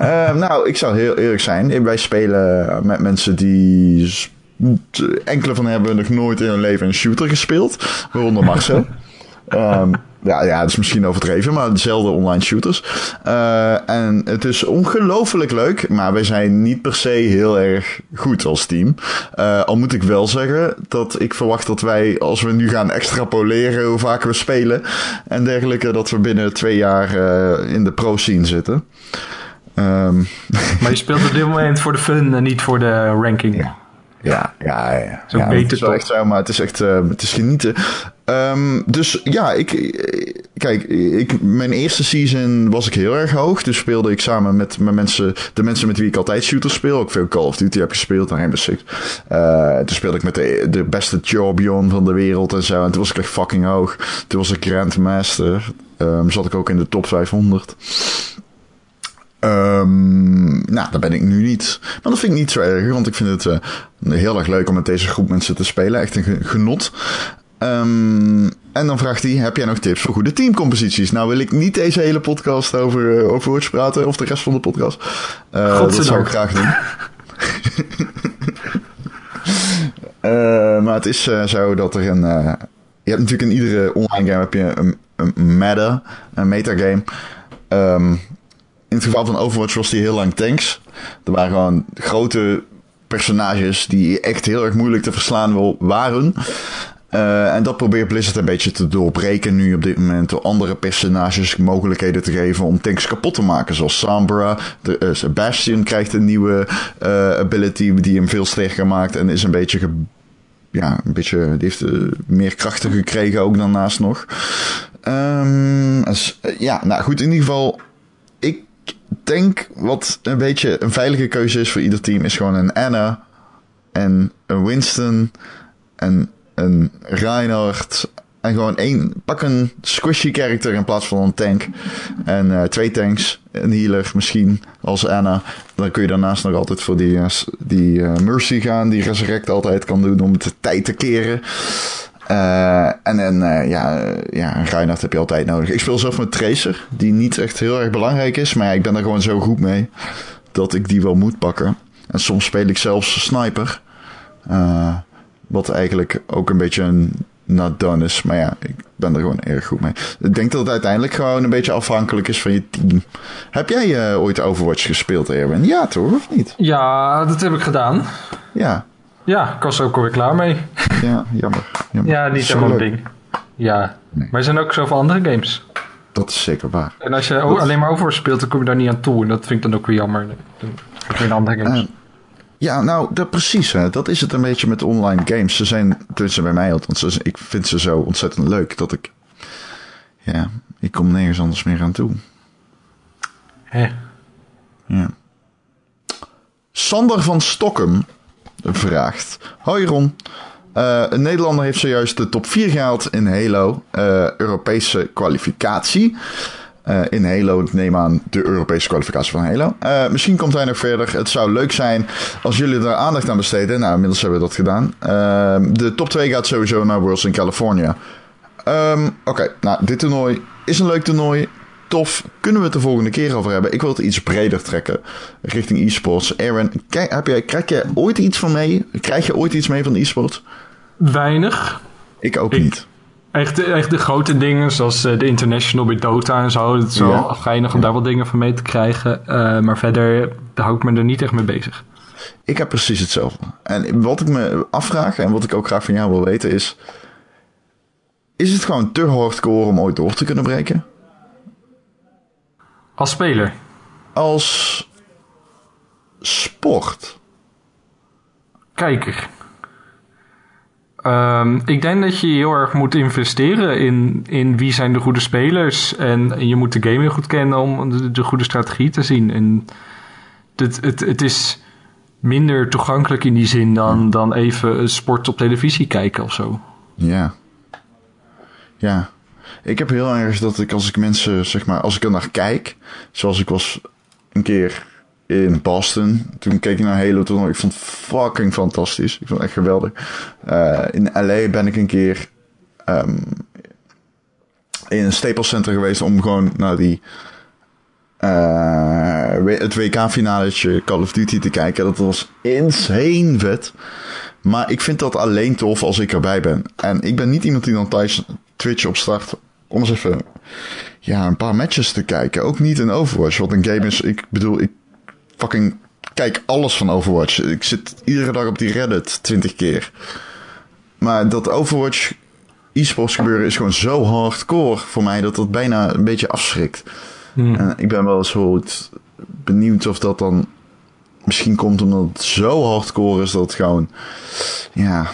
Uh, nou, ik zal heel eerlijk zijn. Wij spelen met mensen die... Enkele van hen hebben nog nooit in hun leven een shooter gespeeld. Waaronder Marcel. um, *laughs* ja, ja, dat is misschien overdreven, maar dezelfde online shooters. Uh, en het is ongelooflijk leuk, maar wij zijn niet per se heel erg goed als team. Uh, al moet ik wel zeggen dat ik verwacht dat wij, als we nu gaan extrapoleren hoe vaak we spelen en dergelijke, dat we binnen twee jaar uh, in de pro-scene zitten. Um. Maar je speelt op dit moment voor de fun en niet voor de ranking. Ja. Ja, ja, ja. Zo ja, beter het is echt zo, maar het is echt uh, het is genieten. Um, dus ja, ik, kijk, ik, mijn eerste season was ik heel erg hoog. Dus speelde ik samen met, met mensen, de mensen met wie ik altijd shooters speel. Ook veel Call of Duty heb gespeeld, Rainbow Six. Uh, toen speelde ik met de, de beste Jorbion van de wereld en zo. En toen was ik echt fucking hoog. Toen was ik Grandmaster. Um, zat ik ook in de top 500. Um, nou, dat ben ik nu niet. Maar dat vind ik niet zo erg, want ik vind het uh, heel erg leuk om met deze groep mensen te spelen. Echt een genot. Um, en dan vraagt hij: Heb jij nog tips voor goede teamcomposities? Nou, wil ik niet deze hele podcast over uh, Overwatch praten of de rest van de podcast. Uh, dat zou ik graag doen. *laughs* maar het is zo dat er een. je hebt natuurlijk in iedere online game heb je een, een meta, een metagame. Um, in het geval van Overwatch was die heel lang tanks. Er waren gewoon grote personages die echt heel erg moeilijk te verslaan waren. Uh, en dat probeert Blizzard een beetje te doorbreken nu op dit moment. Door andere personages mogelijkheden te geven om tanks kapot te maken. Zoals Sombra. De, uh, Sebastian krijgt een nieuwe uh, ability die hem veel sterker maakt. En is een beetje ge ja, een beetje, die heeft meer krachten gekregen ook daarnaast nog. Dus, ja, nou goed, in ieder geval denk wat een beetje een veilige keuze is voor ieder team, is gewoon een Anna en een Winston en een Reinhardt. En gewoon één, pak een squishy character in plaats van een tank. En uh, twee tanks, een healer misschien als Anna. Dan kun je daarnaast nog altijd voor die, uh, die uh, Mercy gaan, die Resurrect altijd kan doen om de tijd te keren. Uh, en dan, uh, ja, ja, een Reinhardt heb je altijd nodig. Ik speel zelf met Tracer, die niet echt heel erg belangrijk is. Maar ja, ik ben er gewoon zo goed mee dat ik die wel moet pakken. En soms speel ik zelfs Sniper. Uh, wat eigenlijk ook een beetje een not done is. Maar ja, ik ben er gewoon erg goed mee. Ik denk dat het uiteindelijk gewoon een beetje afhankelijk is van je team. Heb jij ooit Overwatch gespeeld, Erwin? Ja, toch? Of niet? Ja, dat heb ik gedaan. Ja. Ja, ik was ook alweer klaar mee. Ja, jammer. jammer. Ja, niet zo'n ding. Ja, nee. maar er zijn ook zoveel andere games. Dat is zeker waar. En als je dat... alleen maar over speelt, dan kom je daar niet aan toe. En dat vind ik dan ook weer jammer. Dan heb je een andere games. Uh, ja, nou, dat, precies. Hè. Dat is het een beetje met online games. Ze zijn, tussen bij mij althans, ik vind ze zo ontzettend leuk dat ik... Ja, ik kom nergens anders meer aan toe. Hè? Ja. Sander van Stokken vraagt. Hoi Ron. Uh, een Nederlander heeft zojuist de top 4 gehaald in Halo. Uh, Europese kwalificatie. Uh, in Halo, neem aan de Europese kwalificatie van Halo. misschien komt hij nog verder. Het zou leuk zijn als jullie daar aandacht aan besteden. Nou, inmiddels hebben we dat gedaan. de top 2 gaat sowieso naar Worlds in California. Um, Oké, nou, dit toernooi is een leuk toernooi tof. Kunnen we het de volgende keer over hebben? Ik wil het iets breder trekken richting e-sports. Aaron, heb jij, krijg je ooit iets van mee? Krijg je ooit iets mee van e-sports? Weinig. Ik ook niet. Echt, echt de grote dingen, zoals eh, de International bij Dota en zo. Het is wel ja. geinig om daar wat dingen van mee te krijgen. Uh, maar verder hou ik me er niet echt mee bezig. Ik heb precies hetzelfde. En wat ik me afvraag en wat ik ook graag van jou wil weten is... Is het gewoon te hardcore om ooit door te kunnen breken? Als speler? Als sport. Kijker. Um, ik denk dat je heel erg moet investeren in, in wie zijn de goede spelers. En, je moet de game heel goed kennen om de, de goede strategie te zien. En het, het, het is minder toegankelijk in die zin dan, dan even sport op televisie kijken of zo. Ja. Ja. Ik heb heel erg dat ik als ik mensen, zeg maar, als ik er naar kijk, zoals ik was een keer in Boston. Toen keek ik naar Halo toen ik vond het fucking fantastisch. Ik vond het echt geweldig. Uh, in LA ben ik een keer um, in een Staples Center geweest om gewoon naar die uh, het WK-finaletje Call of Duty te kijken. Dat was insane vet. Maar ik vind dat alleen tof als ik erbij ben. En ik ben niet iemand die dan thuis Twitch opstart om eens even ja, een paar matches te kijken. Ook niet in Overwatch, wat een game is. Ik bedoel, ik fucking kijk alles van Overwatch. Ik zit iedere dag op die Reddit twintig keer. Maar dat Overwatch e-sports gebeuren is gewoon zo hardcore voor mij dat dat bijna een beetje afschrikt. Hmm. En ik ben wel zo benieuwd of dat dan misschien komt omdat het zo hardcore is dat het gewoon, ja...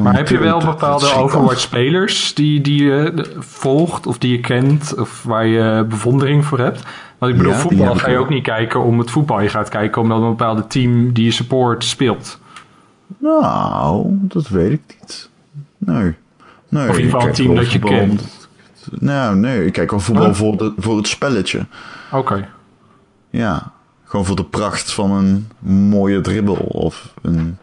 maar heb je wel bepaalde Overwatch-spelers die, die je volgt of die je kent of waar je bewondering voor hebt? Want ik bedoel, voetbal ga je ook niet kijken om het voetbal. Je gaat kijken omdat een bepaalde team die je support speelt. Nou, dat weet ik niet. Nee. nee of in ieder geval een team dat je kent. Nou, nee, ik kijk wel voetbal voor, de, voor het spelletje. Oké. Ja, gewoon voor de pracht van een mooie dribbel of een...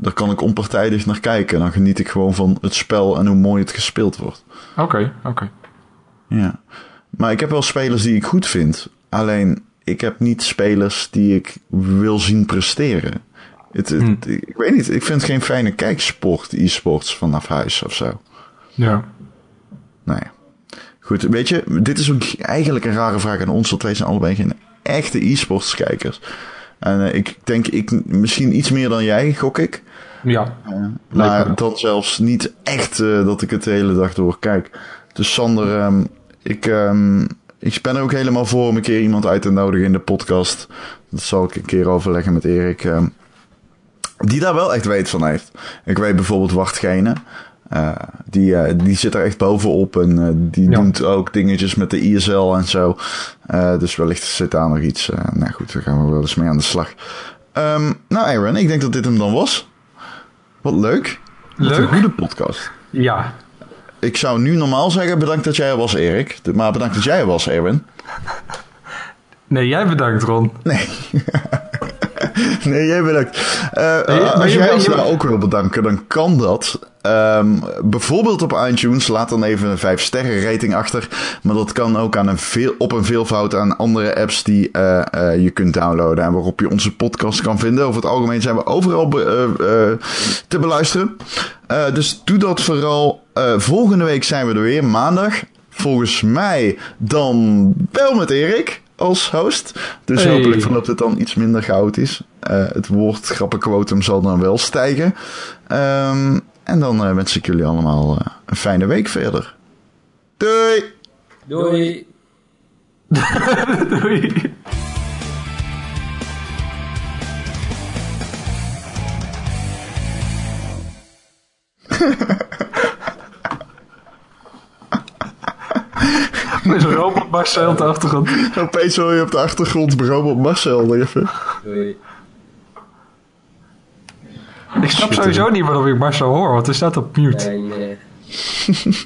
Daar kan ik onpartijdig naar kijken. Dan geniet ik gewoon van het spel en hoe mooi het gespeeld wordt. Oké, oké. Ja. Maar ik heb wel spelers die ik goed vind. Alleen, ik heb niet spelers die ik wil zien presteren. Het, het, hm. Ik weet niet, ik vind het geen fijne kijksport, e-sports vanaf huis of zo. Ja. Nee. Goed, weet je, dit is ook eigenlijk een rare vraag aan ons, want wij zijn allebei geen echte e-sports kijkers. En uh, ik denk, ik, misschien iets meer dan jij, gok ik. Ja. Uh, maar dat zelfs niet echt uh, dat ik het de hele dag door kijk. Dus Sander, um, ik, um, ik ben er ook helemaal voor om een keer iemand uit te nodigen in de podcast. Dat zal ik een keer overleggen met Erik. Um, die daar wel echt weet van heeft. Ik weet bijvoorbeeld Wachtgene. Uh, die, uh, die zit er echt bovenop en uh, die ja. doet ook dingetjes met de ISL en zo. dus wellicht zit daar nog iets. nou goed, daar gaan we wel eens mee aan de slag. Um, nou Aaron, ik denk dat dit hem dan was. Wat leuk. Leuk. Wat een goede podcast. Ja. Ik zou nu normaal zeggen bedankt dat jij er was Erik. Maar bedankt dat jij er was Erwin. Nee, jij bedankt Ron. Nee. *laughs* *laughs* nee, jij bedankt. Uh, nee, als jij ons nou ook wil bedanken, dan kan dat. Um, bijvoorbeeld op iTunes. Laat dan even een 5 sterren rating achter. Maar dat kan ook aan een veel, op een veelvoud aan andere apps die uh, uh, je kunt downloaden. En waarop je onze podcast kan vinden. Over het algemeen zijn we overal be, te beluisteren. dus doe dat vooral. volgende week zijn we er weer, maandag. Volgens mij dan wel met Erik als host. Dus hey. hopelijk verloopt het dan iets minder chaotisch. Uh, het woord grappenquotum zal dan wel stijgen. Um, en dan uh, wens ik jullie allemaal uh, een fijne week verder. Doei! Doei! *laughs* Doei! *laughs* Met robot Marcel op de achtergrond. *laughs* Opeens hoor je op de achtergrond robot Marcel even. Doei. Ik snap sowieso niet waarom ik Marcel hoor, want hij staat op mute. Nee, nee. *laughs*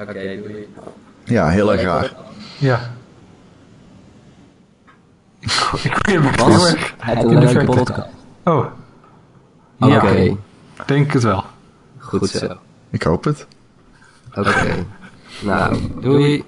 Oké, okay, doei. Ja, heel erg raar. Ja. Ik, vind hem heel erg het een leuke podcast. Oh. Oké. Ja, okay. denk het wel. Goed zo. Ik hoop het. Oké. Okay. Nou, doei.